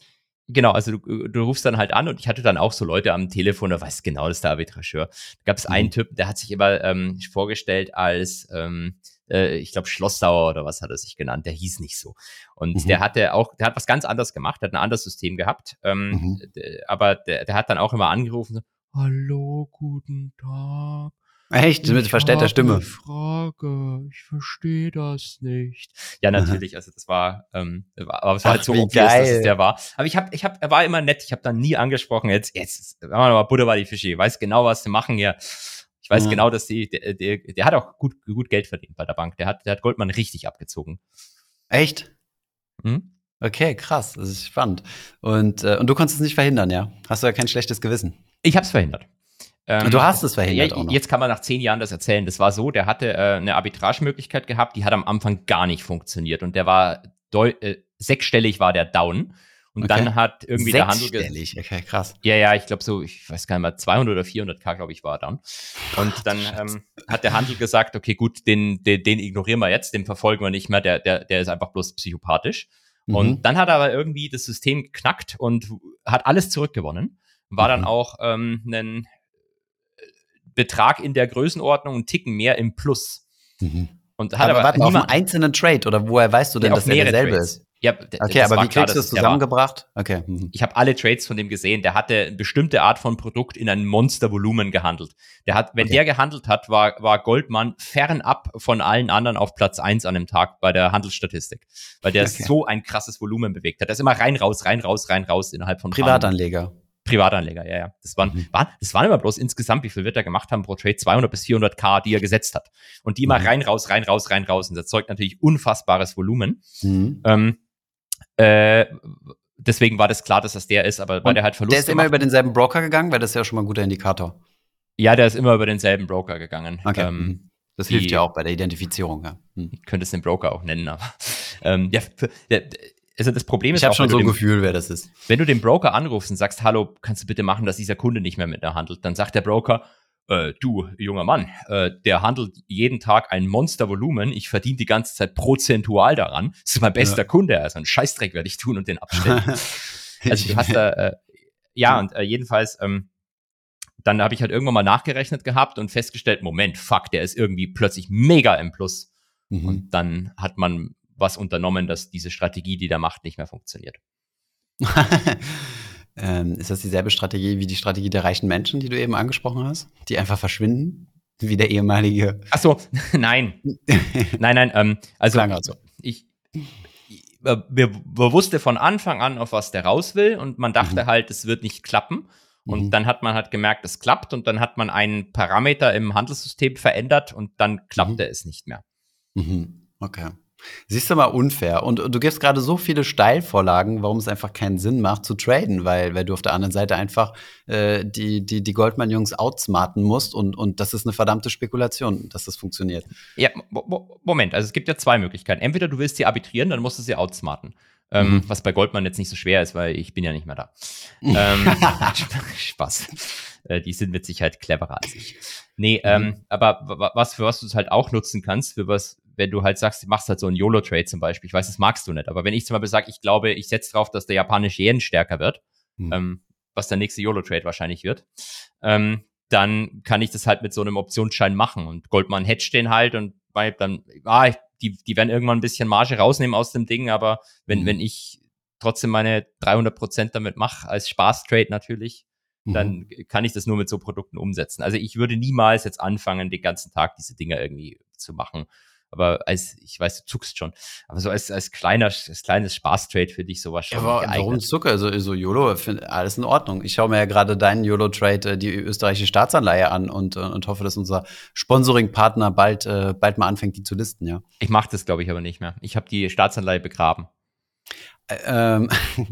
Genau, also du, du rufst dann halt an und ich hatte dann auch so Leute am Telefon, da weiß genau, das ist der Arbitrageur. Da gab es mhm. einen Typ, der hat sich immer ähm, vorgestellt als, ähm, äh, ich glaube, Schlossauer oder was hat er sich genannt, der hieß nicht so. Und mhm. der hatte auch, der hat was ganz anderes gemacht, hat ein anderes System gehabt, ähm, mhm. aber der, der hat dann auch immer angerufen, so, Hallo, guten Tag. Echt? Mit verstellter Stimme. Eine Frage, ich verstehe das nicht. Ja, natürlich, also das war, ähm, aber es war halt so obvious, dass es der war. Aber ich habe, ich habe, er war immer nett, ich habe dann nie angesprochen, jetzt, jetzt, machen wir mal Buddha war die Fische, weiß genau, was sie machen hier. Ich weiß ja. genau, dass die, der, der, der hat auch gut, gut Geld verdient bei der Bank. Der hat, der hat Goldman richtig abgezogen. Echt? Hm? Okay, krass, das ist spannend. Und, äh, und du konntest es nicht verhindern, ja? Hast du ja kein schlechtes Gewissen? Ich habe es verhindert. Ähm, du hast es verhindert ja. Jetzt kann man nach zehn Jahren das erzählen. Das war so, der hatte äh, eine Arbitragemöglichkeit gehabt, die hat am Anfang gar nicht funktioniert und der war äh, sechsstellig war der down. Und okay. dann hat irgendwie der Handel Sechsstellig, okay, krass. Ja, ja, ich glaube so, ich weiß gar nicht mal, 200 oder 400k, glaube ich, war er dann. Und dann ähm, hat der Handel gesagt, okay, gut, den, den, den ignorieren wir jetzt, den verfolgen wir nicht mehr, der, der, der ist einfach bloß psychopathisch. Mhm. Und dann hat er aber irgendwie das System geknackt und hat alles zurückgewonnen. War mhm. dann auch ähm, ein Betrag in der Größenordnung einen Ticken mehr im Plus. Mhm. Und hat aber, aber warte, auf einen einzelnen Trade oder woher weißt du denn, dass der derselbe Trades. ist? Ja, okay, aber wie klar, kriegst du es zusammengebracht? Okay. Mhm. Ich habe alle Trades von dem gesehen. Der hatte eine bestimmte Art von Produkt in einem Monstervolumen gehandelt. Der hat, wenn okay. der gehandelt hat, war, war Goldman fernab von allen anderen auf Platz eins an dem Tag bei der Handelsstatistik. Weil der okay. so ein krasses Volumen bewegt hat. Der ist immer rein, raus, rein, raus, rein, raus innerhalb von Privatanleger. Privatanleger, ja, ja. Das waren, mhm. waren, das waren immer bloß insgesamt, wie viel wird er gemacht haben pro Trade? 200 bis 400 K, die er gesetzt hat. Und die immer mhm. rein, raus, rein, raus, rein, raus. Und das erzeugt natürlich unfassbares Volumen. Mhm. Ähm, äh, deswegen war das klar, dass das der ist, aber weil der halt Verlust Der ist immer über denselben Broker gegangen, weil das ist ja schon mal ein guter Indikator. Ja, der ist immer über denselben Broker gegangen. Okay. Ähm, mhm. das die, hilft ja auch bei der Identifizierung. Ja. Hm. Ich könnte es den Broker auch nennen, aber ähm, ja, für, der, also das Problem ist ich habe schon so ein Gefühl, wer das ist. Wenn du den Broker anrufst und sagst, hallo, kannst du bitte machen, dass dieser Kunde nicht mehr mit dir handelt, dann sagt der Broker, äh, du, junger Mann, äh, der handelt jeden Tag ein Monstervolumen, ich verdiene die ganze Zeit prozentual daran, das ist mein bester ja. Kunde, also einen Scheißdreck werde ich tun und den abstellen. also ich hatte, äh, ja, und äh, jedenfalls, ähm, dann habe ich halt irgendwann mal nachgerechnet gehabt und festgestellt, Moment, fuck, der ist irgendwie plötzlich mega im Plus. Mhm. Und dann hat man was unternommen, dass diese Strategie, die da macht, nicht mehr funktioniert. Ähm, ist das dieselbe Strategie wie die Strategie der reichen Menschen, die du eben angesprochen hast? Die einfach verschwinden? Wie der ehemalige. Ach so, nein. nein, nein, ähm, also so. ich, wir, wir, wusste von Anfang an, auf was der raus will und man dachte mhm. halt, es wird nicht klappen. Und mhm. dann hat man halt gemerkt, es klappt und dann hat man einen Parameter im Handelssystem verändert und dann klappte mhm. es nicht mehr. Mhm. Okay. Siehst du mal unfair. Und, und du gibst gerade so viele Steilvorlagen, warum es einfach keinen Sinn macht zu traden, weil, weil du auf der anderen Seite einfach äh, die, die, die Goldman-Jungs outsmarten musst und, und das ist eine verdammte Spekulation, dass das funktioniert. Ja, Moment, also es gibt ja zwei Möglichkeiten. Entweder du willst sie arbitrieren, dann musst du sie outsmarten. Ähm, mhm. Was bei Goldman jetzt nicht so schwer ist, weil ich bin ja nicht mehr da. ähm, Spaß. Äh, die sind mit Sicherheit cleverer als ich. Nee, mhm. ähm, aber was für was du es halt auch nutzen kannst, für was wenn du halt sagst, du machst halt so einen YOLO-Trade zum Beispiel, ich weiß, das magst du nicht, aber wenn ich zum Beispiel sage, ich glaube, ich setze drauf, dass der japanische Yen stärker wird, hm. ähm, was der nächste YOLO-Trade wahrscheinlich wird, ähm, dann kann ich das halt mit so einem Optionsschein machen und Goldman hedge den halt und dann, ah, die, die werden irgendwann ein bisschen Marge rausnehmen aus dem Ding, aber wenn, hm. wenn ich trotzdem meine 300 Prozent damit mache, als Spaß-Trade natürlich, dann mhm. kann ich das nur mit so Produkten umsetzen. Also ich würde niemals jetzt anfangen, den ganzen Tag diese Dinger irgendwie zu machen aber als, ich weiß, du zuckst schon, aber so als, als kleiner, als kleines Spaß-Trade für dich sowas schon. Ja, aber warum zucke? Also, so YOLO, find, alles in Ordnung. Ich schaue mir ja gerade deinen YOLO-Trade, äh, die österreichische Staatsanleihe an und, äh, und hoffe, dass unser Sponsoring-Partner bald, äh, bald mal anfängt, die zu listen, ja. Ich mache das, glaube ich, aber nicht mehr. Ich habe die Staatsanleihe begraben. Ähm,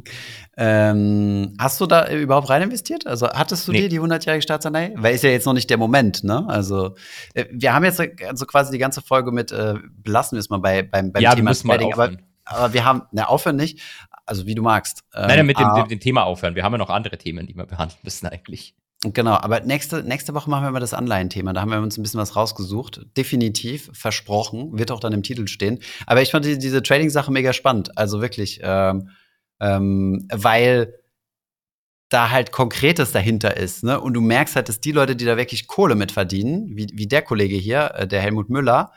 ähm, hast du da überhaupt rein investiert? Also hattest du nee. dir die 100-jährige Staatsanleihe? Weil ist ja jetzt noch nicht der Moment, ne? Also äh, wir haben jetzt also quasi die ganze Folge mit, äh, belassen wir es mal bei, beim, beim ja, Thema Trading, aber, aber, wir haben, ne, aufhören nicht. Also wie du magst. Ähm, Nein, mit dem, ah, dem Thema aufhören. Wir haben ja noch andere Themen, die wir behandeln müssen eigentlich. Genau, aber nächste, nächste Woche machen wir mal das Anleihenthema. Da haben wir uns ein bisschen was rausgesucht. Definitiv, versprochen, wird auch dann im Titel stehen. Aber ich fand die, diese Trading-Sache mega spannend. Also wirklich, ähm, ähm, weil da halt Konkretes dahinter ist. Ne? Und du merkst halt, dass die Leute, die da wirklich Kohle mit verdienen, wie, wie der Kollege hier, äh, der Helmut Müller,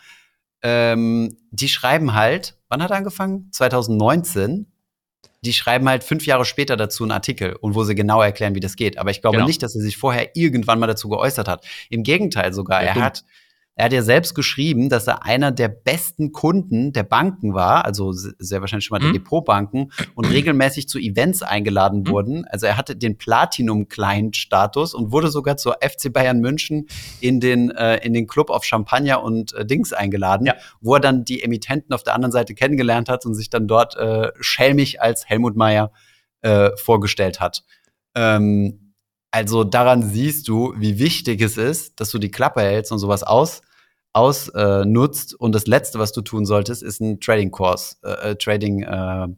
ähm, die schreiben halt, wann hat er angefangen? 2019 die schreiben halt fünf Jahre später dazu einen Artikel und wo sie genau erklären, wie das geht. Aber ich glaube genau. nicht, dass er sich vorher irgendwann mal dazu geäußert hat. Im Gegenteil sogar, ja, er hat er hat ja selbst geschrieben, dass er einer der besten Kunden der Banken war, also sehr wahrscheinlich schon mal mhm. der Depotbanken und regelmäßig zu Events eingeladen mhm. wurden. Also er hatte den Platinum-Client-Status und wurde sogar zur FC Bayern München in den, äh, in den Club auf Champagner und äh, Dings eingeladen, ja. wo er dann die Emittenten auf der anderen Seite kennengelernt hat und sich dann dort äh, schelmig als Helmut Meyer äh, vorgestellt hat. Ähm, also daran siehst du, wie wichtig es ist, dass du die Klappe hältst und sowas aus ausnutzt. Äh, und das Letzte, was du tun solltest, ist ein Trading-Kurs, äh, äh, Trading äh,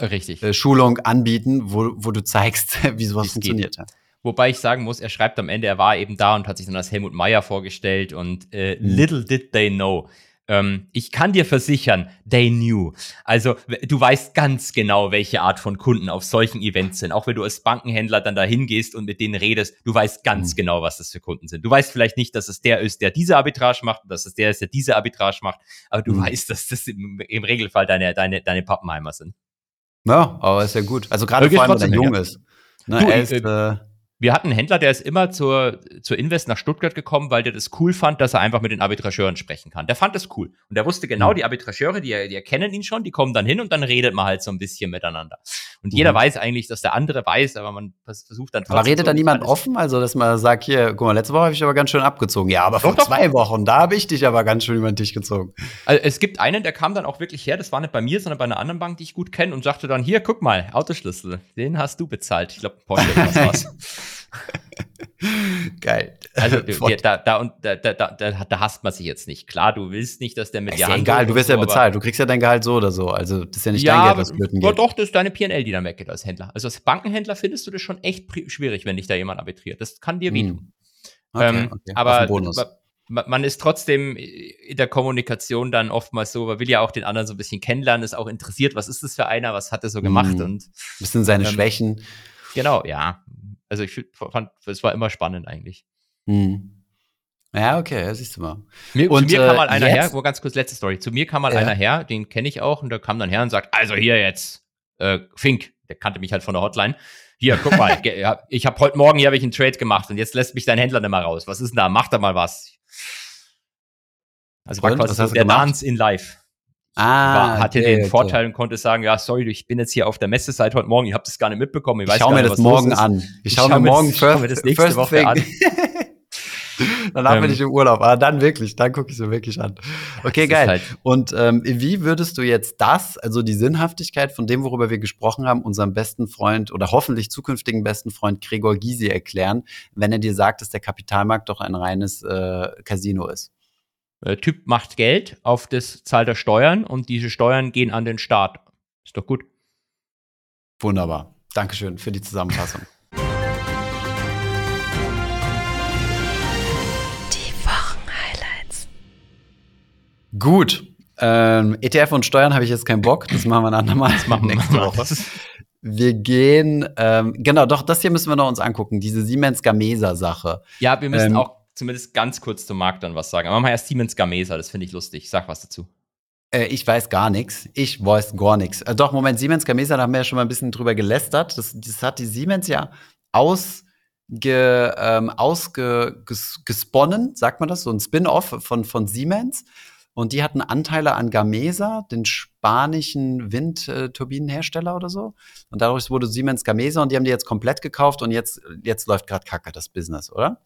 Richtig. Äh, Schulung anbieten, wo, wo du zeigst, wie sowas Wie's funktioniert. Geht. Wobei ich sagen muss, er schreibt am Ende, er war eben da und hat sich dann als Helmut Meyer vorgestellt und äh, mhm. little did they know. Ähm, ich kann dir versichern, they knew. Also du weißt ganz genau, welche Art von Kunden auf solchen Events sind. Auch wenn du als Bankenhändler dann da hingehst und mit denen redest, du weißt ganz mhm. genau, was das für Kunden sind. Du weißt vielleicht nicht, dass es der ist, der diese Arbitrage macht, dass es der ist, der diese Arbitrage macht, aber du mhm. weißt, dass das im, im, Regelfall deine, deine, deine Pappenheimer sind. Ja, aber ist ja gut. Also gerade vor allem, wenn er jung ja. ist. Ne, du, er ist, äh, äh wir hatten einen Händler, der ist immer zur, zur Invest nach Stuttgart gekommen, weil der das cool fand, dass er einfach mit den Arbitrageuren sprechen kann. Der fand das cool. Und der wusste genau, mhm. die Arbitrageure, die, die erkennen ihn schon, die kommen dann hin und dann redet man halt so ein bisschen miteinander. Und mhm. jeder weiß eigentlich, dass der andere weiß, aber man versucht dann trotzdem. Aber redet so da niemand offen? Also, dass man sagt, hier, guck mal, letzte Woche habe ich aber ganz schön abgezogen. Ja, aber vor doch, zwei Wochen, da habe ich dich aber ganz schön über den Tisch gezogen. Also, es gibt einen, der kam dann auch wirklich her, das war nicht bei mir, sondern bei einer anderen Bank, die ich gut kenne und sagte dann, hier, guck mal, Autoschlüssel, den hast du bezahlt. Ich glaube, Porsche was was. Geil. Also da, da, da, da, da, da hasst man sich jetzt nicht. Klar, du willst nicht, dass der mit dir Ist ja egal, du wirst ja bezahlt. Du kriegst ja dein Gehalt so oder so. Also das ist ja nicht dein Geld, was flöten geht. doch, das ist deine PNL, die dann weggeht als Händler. Also als Bankenhändler findest du das schon echt schwierig, wenn dich da jemand arbitriert. Das kann dir hm. wehtun. Okay, ähm. Aber man ist trotzdem in der Kommunikation dann oftmals so, man will ja auch den anderen so ein bisschen kennenlernen, ist auch interessiert, was ist das für einer, was hat er so gemacht mm. und was sind seine ähm, Schwächen. Genau, ja. Also ich fand, es war immer spannend eigentlich. Hm. Ja, okay, ja, siehst du mal. Mir, und, zu mir kam mal äh, einer jetzt? her, wo ganz kurz letzte Story. Zu mir kam mal ja. einer her, den kenne ich auch, und der kam dann her und sagt, also hier jetzt, äh, Fink, der kannte mich halt von der Hotline. Hier, guck mal, ich habe heute Morgen hier hab ich einen Trade gemacht und jetzt lässt mich dein Händler nicht mal raus. Was ist denn da? Mach da mal was. Also war quasi so der Dance in Live. Ah, war, hatte okay, den okay. Vorteil und konnte sagen, ja, sorry, ich bin jetzt hier auf der Messe seit heute Morgen, ich habe das gar nicht mitbekommen. Ich, ich schaue mir das morgen an. Ich schaue schau mir morgen das, first, mir das nächste Woche thing. an. Danach ähm, bin ich im Urlaub. Aber dann wirklich, dann gucke ich mir wirklich an. Okay, geil. Halt und ähm, wie würdest du jetzt das, also die Sinnhaftigkeit von dem, worüber wir gesprochen haben, unserem besten Freund oder hoffentlich zukünftigen besten Freund Gregor Gysi erklären, wenn er dir sagt, dass der Kapitalmarkt doch ein reines äh, Casino ist? Der äh, Typ macht Geld, auf das zahlt er Steuern und diese Steuern gehen an den Staat. Ist doch gut. Wunderbar. Dankeschön für die Zusammenfassung. Die Wochenhighlights. Gut. Ähm, ETF und Steuern habe ich jetzt keinen Bock. Das machen wir ein andermal. Das machen wir nächste Woche. Wir gehen, ähm, genau, doch, das hier müssen wir noch uns angucken, diese Siemens Gamesa-Sache. Ja, wir müssen ähm, auch zumindest ganz kurz zum Markt dann was sagen. Aber wir erst Siemens Gamesa, das finde ich lustig. Sag was dazu. Äh, ich weiß gar nichts. Ich weiß gar nichts. Äh, doch, Moment, Siemens Gamesa, da haben wir ja schon mal ein bisschen drüber gelästert. Das, das hat die Siemens ja ausge, ähm, ausgesponnen, sagt man das, so ein Spin-off von, von Siemens. Und die hatten Anteile an Gamesa, den spanischen Windturbinenhersteller oder so. Und dadurch wurde Siemens Gamesa und die haben die jetzt komplett gekauft und jetzt, jetzt läuft gerade Kacke das Business, oder?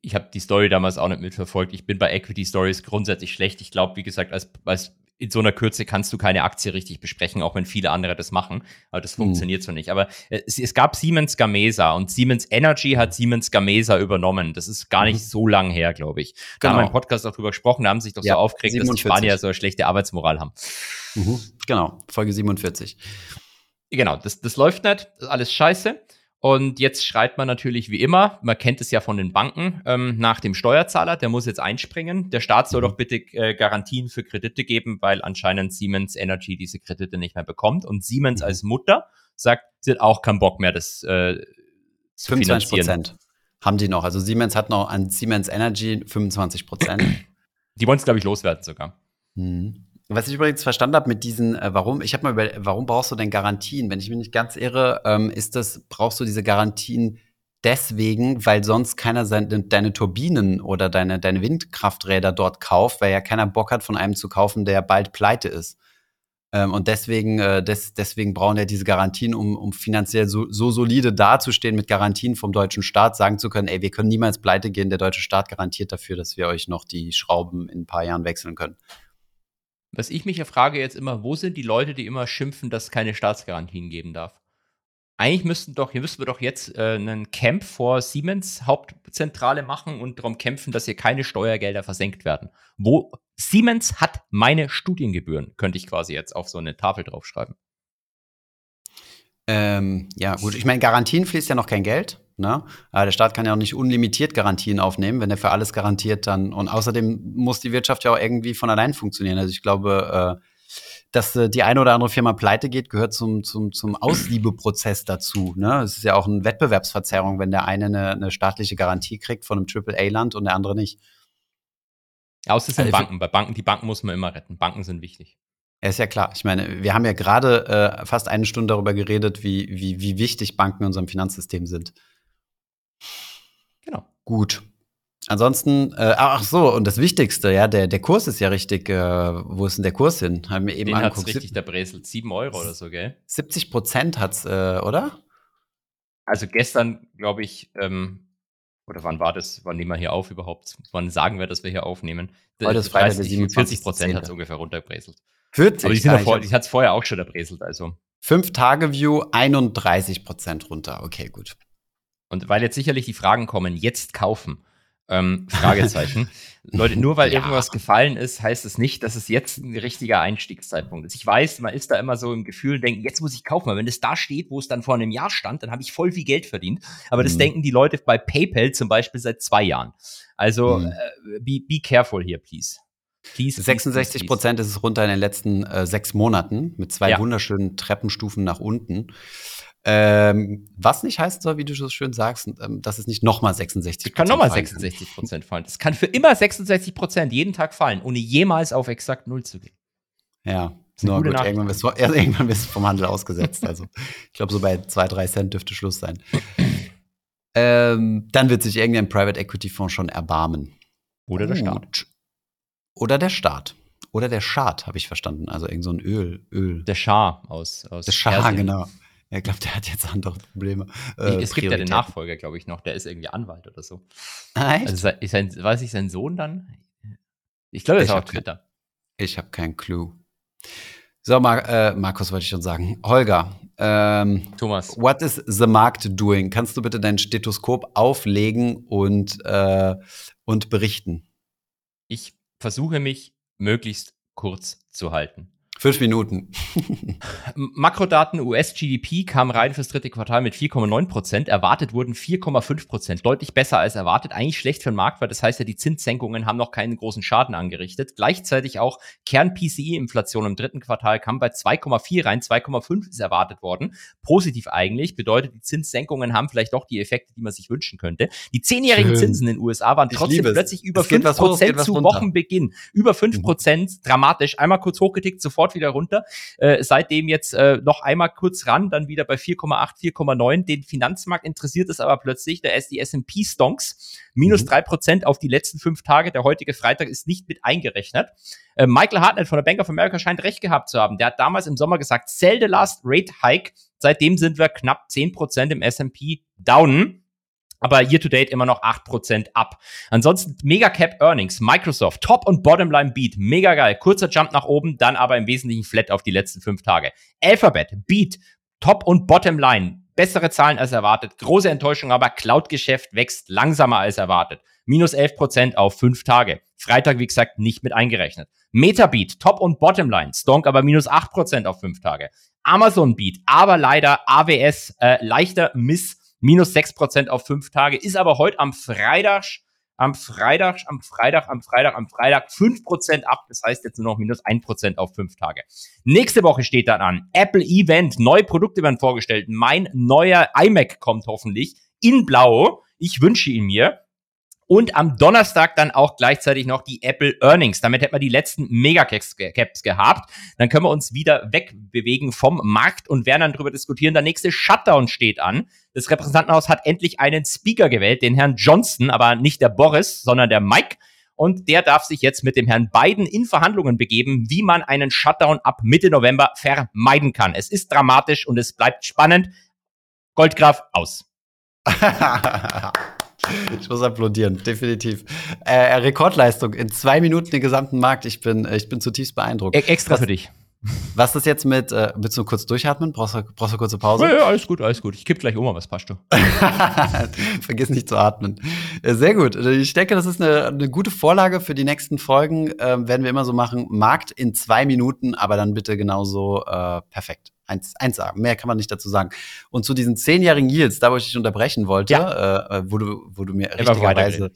Ich habe die Story damals auch nicht mitverfolgt. Ich bin bei Equity Stories grundsätzlich schlecht. Ich glaube, wie gesagt, als, als in so einer Kürze kannst du keine Aktie richtig besprechen, auch wenn viele andere das machen. Aber das hm. funktioniert so nicht. Aber äh, es, es, gab Siemens Gamesa und Siemens Energy hat Siemens Gamesa übernommen. Das ist gar nicht mhm. so lang her, glaube ich. Da haben wir im Podcast auch drüber gesprochen, da haben sich doch ja, so aufgeregt, 47. dass die Spanier so eine schlechte Arbeitsmoral haben. Mhm. Genau, Folge 47. Genau, das, das läuft nicht, das ist alles scheiße. Und jetzt schreit man natürlich wie immer, man kennt es ja von den Banken, ähm, nach dem Steuerzahler, der muss jetzt einspringen. Der Staat soll mhm. doch bitte äh, Garantien für Kredite geben, weil anscheinend Siemens Energy diese Kredite nicht mehr bekommt. Und Siemens mhm. als Mutter sagt, sie hat auch keinen Bock mehr, das äh, zu 25 Prozent haben die noch. Also Siemens hat noch an Siemens Energy 25 Prozent. Die wollen es, glaube ich, loswerden sogar. Mhm. Was ich übrigens verstanden habe mit diesen, äh, warum, ich habe mal über, warum brauchst du denn Garantien? Wenn ich mich nicht ganz irre, ähm, ist das, brauchst du diese Garantien deswegen, weil sonst keiner seine, deine Turbinen oder deine, deine Windkrafträder dort kauft, weil ja keiner Bock hat, von einem zu kaufen, der bald pleite ist. Ähm, und deswegen, äh, des, deswegen brauchen ja diese Garantien, um, um finanziell so, so solide dazustehen mit Garantien vom deutschen Staat, sagen zu können, ey, wir können niemals pleite gehen, der deutsche Staat garantiert dafür, dass wir euch noch die Schrauben in ein paar Jahren wechseln können. Was ich mich ja frage jetzt immer, wo sind die Leute, die immer schimpfen, dass es keine Staatsgarantien geben darf? Eigentlich müssten doch, hier müssten wir doch jetzt äh, einen Camp vor Siemens Hauptzentrale machen und darum kämpfen, dass hier keine Steuergelder versenkt werden. Wo Siemens hat meine Studiengebühren, könnte ich quasi jetzt auf so eine Tafel draufschreiben. Ähm, ja, gut. Ich meine, Garantien fließt ja noch kein Geld. Ne? Aber der Staat kann ja auch nicht unlimitiert Garantien aufnehmen, wenn er für alles garantiert dann. Und außerdem muss die Wirtschaft ja auch irgendwie von allein funktionieren. Also ich glaube, äh, dass äh, die eine oder andere Firma pleite geht, gehört zum, zum, zum Ausliebeprozess dazu. Ne? Es ist ja auch eine Wettbewerbsverzerrung, wenn der eine eine, eine staatliche Garantie kriegt von einem AAA-Land und der andere nicht. Ja, außer es sind also Banken. Bei Banken, die Banken muss man immer retten. Banken sind wichtig. Ja, ist ja klar. Ich meine, wir haben ja gerade äh, fast eine Stunde darüber geredet, wie, wie, wie wichtig Banken in unserem Finanzsystem sind. Genau. Gut. Ansonsten, äh, ach so, und das Wichtigste, ja, der, der Kurs ist ja richtig, äh, wo ist denn der Kurs hin? Haben wir eben Den angeguckt. richtig der Breselt, 7 Euro oder so, gell? 70 Prozent hat's, äh, oder? Also gestern, glaube ich, ähm, oder wann war das? Wann nehmen wir hier auf überhaupt? Wann sagen wir, dass wir hier aufnehmen? Heute ist Freitag, 40 Prozent hat es ungefähr runtergebrezelt. 40? Aber die, sind vor, die hat es vorher auch schon erbreselt, also. 5-Tage-View, 31 Prozent runter. Okay, gut. Und weil jetzt sicherlich die Fragen kommen, jetzt kaufen. Ähm, Fragezeichen. Leute, nur weil ja. irgendwas gefallen ist, heißt es nicht, dass es jetzt ein richtiger Einstiegszeitpunkt ist. Ich weiß, man ist da immer so im Gefühl, denken, jetzt muss ich kaufen, weil wenn es da steht, wo es dann vor einem Jahr stand, dann habe ich voll viel Geld verdient. Aber das mhm. denken die Leute bei PayPal zum Beispiel seit zwei Jahren. Also mhm. äh, be, be careful here, please. Please, 66 Prozent ist es runter in den letzten äh, sechs Monaten mit zwei ja. wunderschönen Treppenstufen nach unten. Ähm, was nicht heißen soll, wie du so schön sagst, ähm, dass es nicht nochmal 66 Prozent kann nochmal 66 Prozent fallen. Es kann für immer 66 Prozent jeden Tag fallen, ohne jemals auf exakt Null zu gehen. Ja, nur gut, irgendwann wirst, du, ja, irgendwann wirst du vom Handel ausgesetzt. Also ich glaube, so bei zwei, drei Cent dürfte Schluss sein. ähm, dann wird sich irgendein Private Equity Fonds schon erbarmen. Oder der Staat. Oder der Staat. Oder der Schad, habe ich verstanden. Also irgend so ein Öl. Öl. Der Schah aus, aus Der Schah, genau. Er glaubt, der hat jetzt andere Probleme. Äh, es gibt ja den Nachfolger, glaube ich, noch. Der ist irgendwie Anwalt oder so. Ah, echt? Also, ist sein, weiß ich, sein Sohn dann? Ich glaube, er ist auch Twitter. Ich habe keinen Clou. So, Mar äh, Markus wollte ich schon sagen. Holger. Ähm, Thomas. What is the market doing? Kannst du bitte dein Stethoskop auflegen und, äh, und berichten? Ich versuche mich möglichst kurz zu halten. Fünf Minuten. Makrodaten US-GDP kam rein fürs dritte Quartal mit 4,9 Prozent. Erwartet wurden 4,5 Prozent. Deutlich besser als erwartet. Eigentlich schlecht für den Markt, weil das heißt ja, die Zinssenkungen haben noch keinen großen Schaden angerichtet. Gleichzeitig auch Kern-PCI-Inflation im dritten Quartal kam bei 2,4 rein. 2,5 ist erwartet worden. Positiv eigentlich. Bedeutet, die Zinssenkungen haben vielleicht doch die Effekte, die man sich wünschen könnte. Die zehnjährigen. Zinsen in den USA waren trotzdem plötzlich über 5 Prozent zu Wochenbeginn. Über 5 Prozent. Mhm. Dramatisch. Einmal kurz hochgetickt, sofort sofort wieder runter. Äh, seitdem jetzt äh, noch einmal kurz ran, dann wieder bei 4,8, 4,9. Den Finanzmarkt interessiert es aber plötzlich. Da ist die S&P Stonks minus mhm. drei Prozent auf die letzten fünf Tage. Der heutige Freitag ist nicht mit eingerechnet. Äh, Michael Hartnett von der Bank of America scheint recht gehabt zu haben. Der hat damals im Sommer gesagt, sell the last rate hike. Seitdem sind wir knapp 10 Prozent im S&P down aber year to date immer noch 8% ab. Ansonsten Mega Cap Earnings, Microsoft, Top und Bottomline Beat, mega geil. Kurzer Jump nach oben, dann aber im Wesentlichen flat auf die letzten fünf Tage. Alphabet, Beat, Top und Bottomline, bessere Zahlen als erwartet. Große Enttäuschung, aber Cloud-Geschäft wächst langsamer als erwartet. Minus 11% auf fünf Tage. Freitag, wie gesagt, nicht mit eingerechnet. Metabeat, Top und Bottomline, Stonk aber minus 8% auf fünf Tage. Amazon Beat, aber leider AWS äh, leichter Miss minus 6% auf fünf Tage, ist aber heute am Freitag, am Freitag, am Freitag, am Freitag, am Freitag 5% ab. Das heißt jetzt nur noch minus 1% auf fünf Tage. Nächste Woche steht dann an. Apple Event, neue Produkte werden vorgestellt. Mein neuer iMac kommt hoffentlich in blau. Ich wünsche ihn mir. Und am Donnerstag dann auch gleichzeitig noch die Apple Earnings. Damit hätten wir die letzten Megacaps gehabt. Dann können wir uns wieder wegbewegen vom Markt und werden dann darüber diskutieren. Der nächste Shutdown steht an. Das Repräsentantenhaus hat endlich einen Speaker gewählt, den Herrn Johnston, aber nicht der Boris, sondern der Mike. Und der darf sich jetzt mit dem Herrn Biden in Verhandlungen begeben, wie man einen Shutdown ab Mitte November vermeiden kann. Es ist dramatisch und es bleibt spannend. Goldgraf aus. Ich muss applaudieren, definitiv. Äh, Rekordleistung in zwei Minuten den gesamten Markt. Ich bin, äh, ich bin zutiefst beeindruckt. E extra für dich. Was ist jetzt mit, äh, willst du kurz durchatmen? Brauchst du, brauchst du kurze Pause? Ja, ja, alles gut, alles gut. Ich kipp gleich um, was passt du? Vergiss nicht zu atmen. Äh, sehr gut. Ich denke, das ist eine, eine gute Vorlage für die nächsten Folgen. Ähm, werden wir immer so machen. Markt in zwei Minuten, aber dann bitte genauso äh, perfekt. Eins, eins sagen. Mehr kann man nicht dazu sagen. Und zu diesen zehnjährigen Yields, da wo ich dich unterbrechen wollte, ja. äh, wo, du, wo du mir richtigerweise.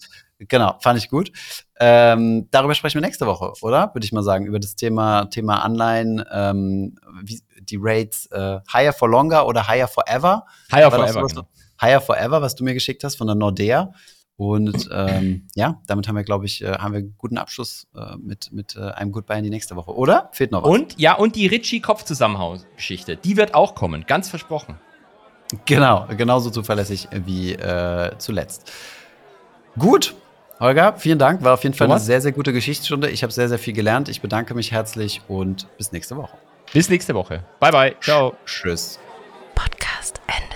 Genau, fand ich gut. Ähm, darüber sprechen wir nächste Woche, oder? Würde ich mal sagen, über das Thema, Thema Anleihen, ähm, wie, die Rates äh, higher for longer oder higher forever. Higher forever. Genau. Higher forever, was du mir geschickt hast von der Nordea. Und ähm, ja, damit haben wir, glaube ich, äh, haben wir einen guten Abschluss äh, mit, mit äh, einem Goodbye in die nächste Woche, oder? Fehlt noch was? Und ja, und die Ritchie-Kopfzusammenhaus-Geschichte, die wird auch kommen, ganz versprochen. Genau, genauso zuverlässig wie äh, zuletzt. Gut, Holger, vielen Dank. War auf jeden Fall Thomas? eine sehr, sehr gute Geschichtsstunde. Ich habe sehr, sehr viel gelernt. Ich bedanke mich herzlich und bis nächste Woche. Bis nächste Woche. Bye, bye. Ciao. Tschüss. Podcast Ende.